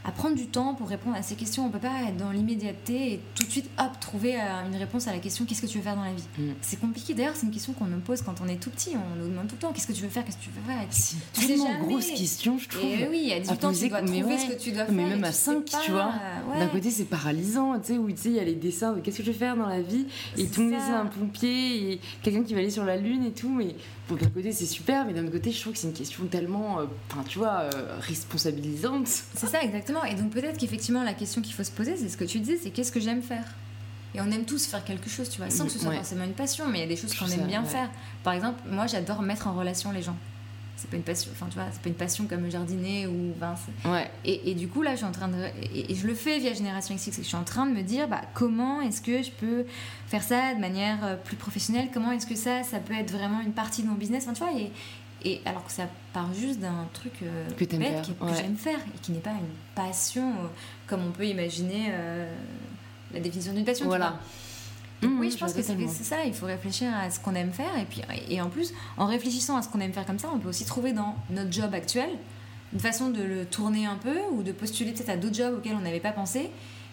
Euh, à prendre du temps pour répondre à ces questions. On peut pas être dans l'immédiateté et tout de suite, hop, trouver euh, une réponse à la question qu'est-ce que tu veux faire dans la vie? Mm. C'est compliqué. D'ailleurs, c'est une question qu'on nous pose quand on est tout petit. On nous demande tout le temps qu'est-ce que tu veux faire, qu'est-ce que tu veux faire? C'est une tellement grosse question, je trouve. Et oui, il y a 18 ans, tu dois trouver ce que tu dois faire. Mais même à 5, tu vois. D'un côté, c'est paralysant, tu sais, où tu sais, il y a les dessins de qu'est-ce que je veux faire dans la vie? Et tout le monde, c'est un pompier, et quelqu'un qui va aller sur la lune et tout. Mais bon, d'un côté, c'est super, mais d'un côté, je trouve que c'est une question tellement, euh, tu vois, euh, responsabilisante. C'est ça, exactement. Et donc, peut-être qu'effectivement, la question qu'il faut se poser, c'est ce que tu disais, c'est qu'est-ce que j'aime faire? Et on aime tous faire quelque chose, tu vois, sans que ce soit forcément une passion, mais il y a des choses qu'on aime bien faire. Par exemple, moi, j'adore mettre en relation les gens c'est pas une passion enfin tu vois c'est pas une passion comme jardiner ou ben, ouais. et, et, du coup là je suis en train de et, je le fais via Génération XX je suis en train de me dire bah, comment est-ce que je peux faire ça de manière euh, plus professionnelle? Comment est-ce que ça ça peut être vraiment une partie de mon business? Enfin tu vois et, et alors que ça part juste d'un truc euh, que, bête, que, j'aime faire et qui n'est pas une passion euh, comme on peut imaginer la définition d'une passion voilà Mmh, oui, je pense que c'est ça. Il faut réfléchir à ce qu'on aime faire. Et, puis, et en plus, en réfléchissant à ce qu'on aime faire comme ça, on peut aussi trouver dans notre job actuel une façon de le tourner un peu ou de postuler peut-être à d'autres jobs auxquels on n'avait pas pensé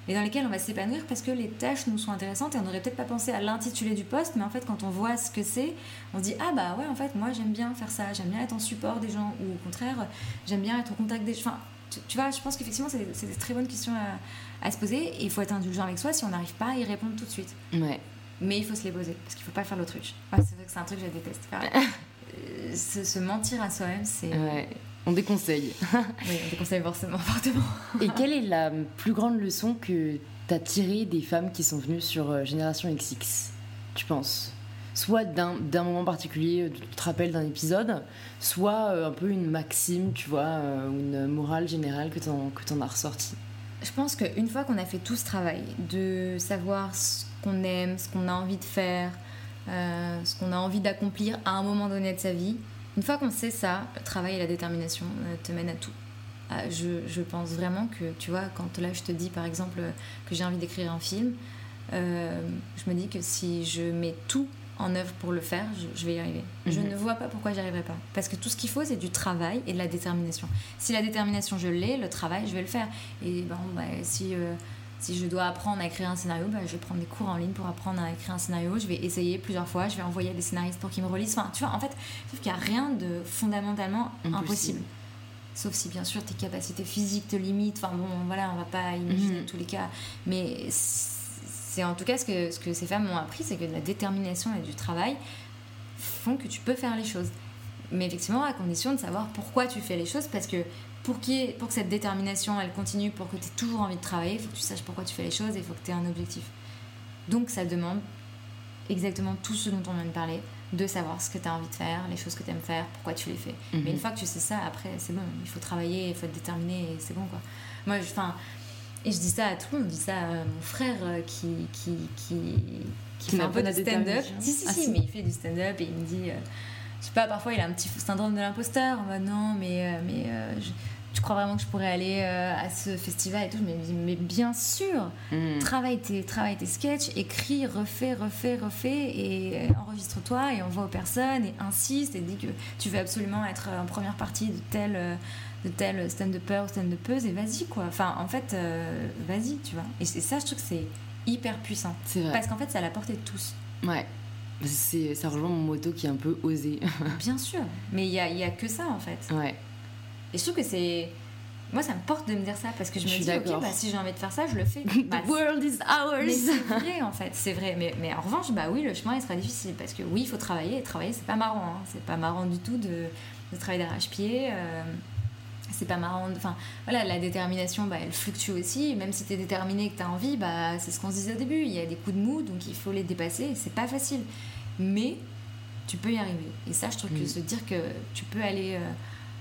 et dans lesquels on va s'épanouir parce que les tâches nous sont intéressantes et on n'aurait peut-être pas pensé à l'intitulé du poste, mais en fait, quand on voit ce que c'est, on se dit Ah bah ouais, en fait, moi j'aime bien faire ça, j'aime bien être en support des gens, ou au contraire, j'aime bien être au contact des gens. Enfin, tu, vois, je pense qu'effectivement, c'est des très bonnes questions à, à se poser et il faut être indulgent avec soi si on n'arrive pas à y répondre tout de suite. Ouais. Mais il faut se les poser parce qu'il faut pas faire l'autruche. c'est vrai que c'est un truc que je déteste. Euh, se, mentir à soi-même, c'est. Ouais. On déconseille. oui, on déconseille forcément, fortement. et quelle est la plus grande leçon que tu as tirée des femmes qui sont venues sur euh, Génération XX, tu penses? Soit d'un moment particulier, euh, tu te rappelles d'un épisode, soit un peu une maxime, tu vois, une morale générale que tu en, en as ressortie je pense qu'une fois qu'on a fait tout ce travail de savoir ce qu'on aime, ce qu'on a envie de faire, euh, ce qu'on a envie d'accomplir à un moment donné de sa vie, une fois qu'on sait ça, le travail et la détermination euh, te mènent à tout. Ah, je, je, pense vraiment que, tu vois, quand là je te dis par exemple que j'ai envie d'écrire un film, euh, je me dis que si je mets tout en œuvre pour le faire, je, vais y arriver. Je mhm. ne vois pas pourquoi j'y arriverai pas. Parce que tout ce qu'il faut, c'est du travail et de la détermination. Si la détermination, je l'ai, le travail, je vais le faire. Et bon, bah, si, euh, si je dois apprendre à écrire un scénario, bah, je vais prendre des cours en ligne pour apprendre à écrire un scénario. Je vais essayer plusieurs fois, je vais envoyer des scénaristes pour qu'ils me relisent. Enfin, tu vois, en fait, je trouve qu'il n'y a rien de fondamentalement impossible. Sauf si, bien sûr, tes capacités physiques te limitent. Enfin, bon, voilà, on va pas imaginer mhm. tous les cas. Mais c'est en tout cas ce que, ce que ces femmes m'ont appris, c'est que la détermination et du travail font que tu peux faire les choses. Mais effectivement, à condition de savoir pourquoi tu fais les choses, parce que pour, pour que cette détermination, elle continue, pour que tu aies toujours envie de travailler, il faut que tu saches pourquoi tu fais les choses et il faut que tu aies un objectif. Donc ça demande exactement tout ce dont on vient de parler, de savoir ce que tu as envie de faire, les choses que tu aimes faire, pourquoi tu les fais. Mais mhm. une fois que tu sais ça, après, c'est bon, il faut travailler, il faut être déterminé et c'est bon quoi. Moi, enfin, et je dis ça à tout le monde, je dis ça à mon frère euh, qui, qui, qui, qui fait un peu de stand-up. Si, si, ah, si, mais il fait du stand-up et il me dit, euh, je sais pas, parfois il a un petit syndrome de l'imposteur. non, mais, euh, mais tu crois vraiment que je pourrais aller à ce festival et tout? Je me dis, mais bien sûr, mm. travaille, tes, travaille tes sketchs, écris, refais, refais, refais et enregistre-toi et envoie aux personnes et insiste et dis que tu veux absolument être en première partie de tel de tel stand-upper ou stand-upeuse et vas-y quoi. Enfin, en fait, euh, vas-y, tu vois. Et, ça, je trouve que c'est hyper puissant. C'est vrai. Parce qu'en fait, c'est à la portée de tous. Ouais. C'est, ça rejoint mon moto qui est un peu osé. Bien sûr. Mais il n'y a, y a que ça, en fait. Ouais. Et je trouve que c'est. Moi, ça me porte de me dire ça parce que je, me dis, ok, bah, si j'ai envie de faire ça, je le fais. The world is ours. Mais c'est vrai, en fait, c'est vrai. Mais, mais en revanche, bah oui, le chemin, il sera difficile parce que oui, il faut travailler. Et travailler, c'est pas marrant. Hein. C'est pas marrant du tout de, de travailler d'arrache-pied. Euh, c'est pas marrant. Enfin, voilà, la détermination, bah, elle fluctue aussi. Même si tu es déterminé et que tu as envie, bah, c'est ce qu'on se disait au début. Il y a des coups de mou, donc il faut les dépasser. C'est pas facile. Mais tu peux y arriver. Et ça, je trouve que mm. se dire que tu peux aller euh,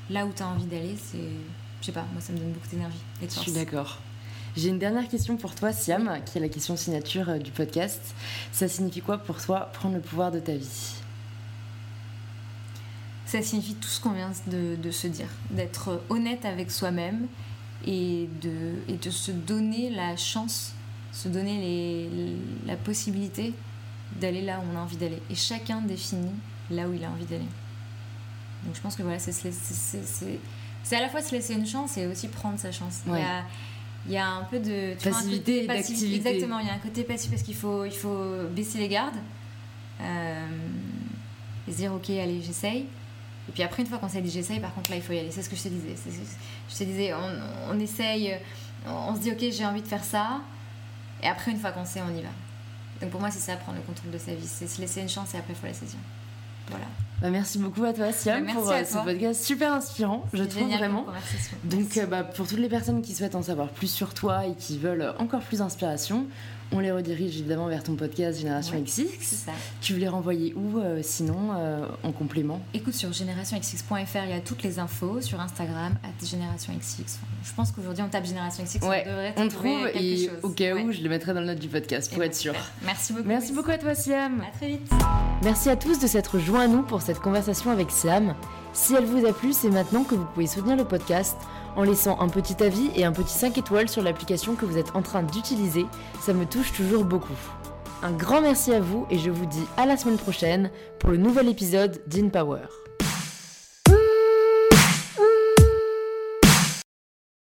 là où tu as envie d'aller, c'est. Je sais pas, moi, ça me donne beaucoup d'énergie. Je suis d'accord. J'ai une dernière question pour toi, Siam, qui est la question signature euh, du podcast. Ça signifie quoi pour toi prendre le pouvoir de ta vie? Ça signifie tout ce qu'on vient de, de se dire, d'être honnête avec soi-même et de, et de se donner la chance, se donner les, la possibilité d'aller là où on a envie d'aller. Et chacun définit là où il a envie d'aller. Donc je pense que voilà, c'est c'est à la fois se laisser une chance et aussi prendre sa chance. Il, y a, il, y a, un peu de tu passivité vois, un côté passif, Exactement, il y a un côté passif parce qu'il faut, il faut baisser les gardes euh, et se dire ok, allez, j'essaye. Et puis après, une fois qu'on s'est dit j'essaye, par contre là, il faut y aller. C'est ce que je te disais. Je te disais, on, on essaye, on se dit ok, j'ai envie de faire ça. Et après, une fois qu'on sait, on y va. Donc pour moi, c'est ça, prendre le contrôle de sa vie. C'est se laisser une chance et après, il faut la saisir. Voilà. Bah, merci beaucoup à toi, Siam, bah, pour euh, ce podcast super inspirant, je trouve vraiment. Donc, euh, bah, pour toutes les personnes qui souhaitent en savoir plus sur toi et qui veulent encore plus d'inspiration, on les redirige évidemment vers ton podcast Génération XX. Ça. Tu veux les renvoyer où euh, sinon en complément? Écoute, sur générationxx.fr, il y a toutes les infos. Sur Instagram, at générationxx. Je pense qu'aujourd'hui, on tape Génération XX, ouais, on devrait on trouve et au cas où, je les mettrai dans le note du podcast pour être sûr. Merci beaucoup. Merci beaucoup à toi, Siam. À très vite. Merci à tous de s'être joints à nous pour cette conversation avec Siam. Si elle vous a plu, c'est maintenant que vous pouvez soutenir le podcast en laissant un petit avis et un petit 5 étoiles sur l'application que vous êtes en train d'utiliser. Ça me touche toujours beaucoup. Un grand merci à vous et je vous dis à la semaine prochaine pour le nouvel épisode d'InPower.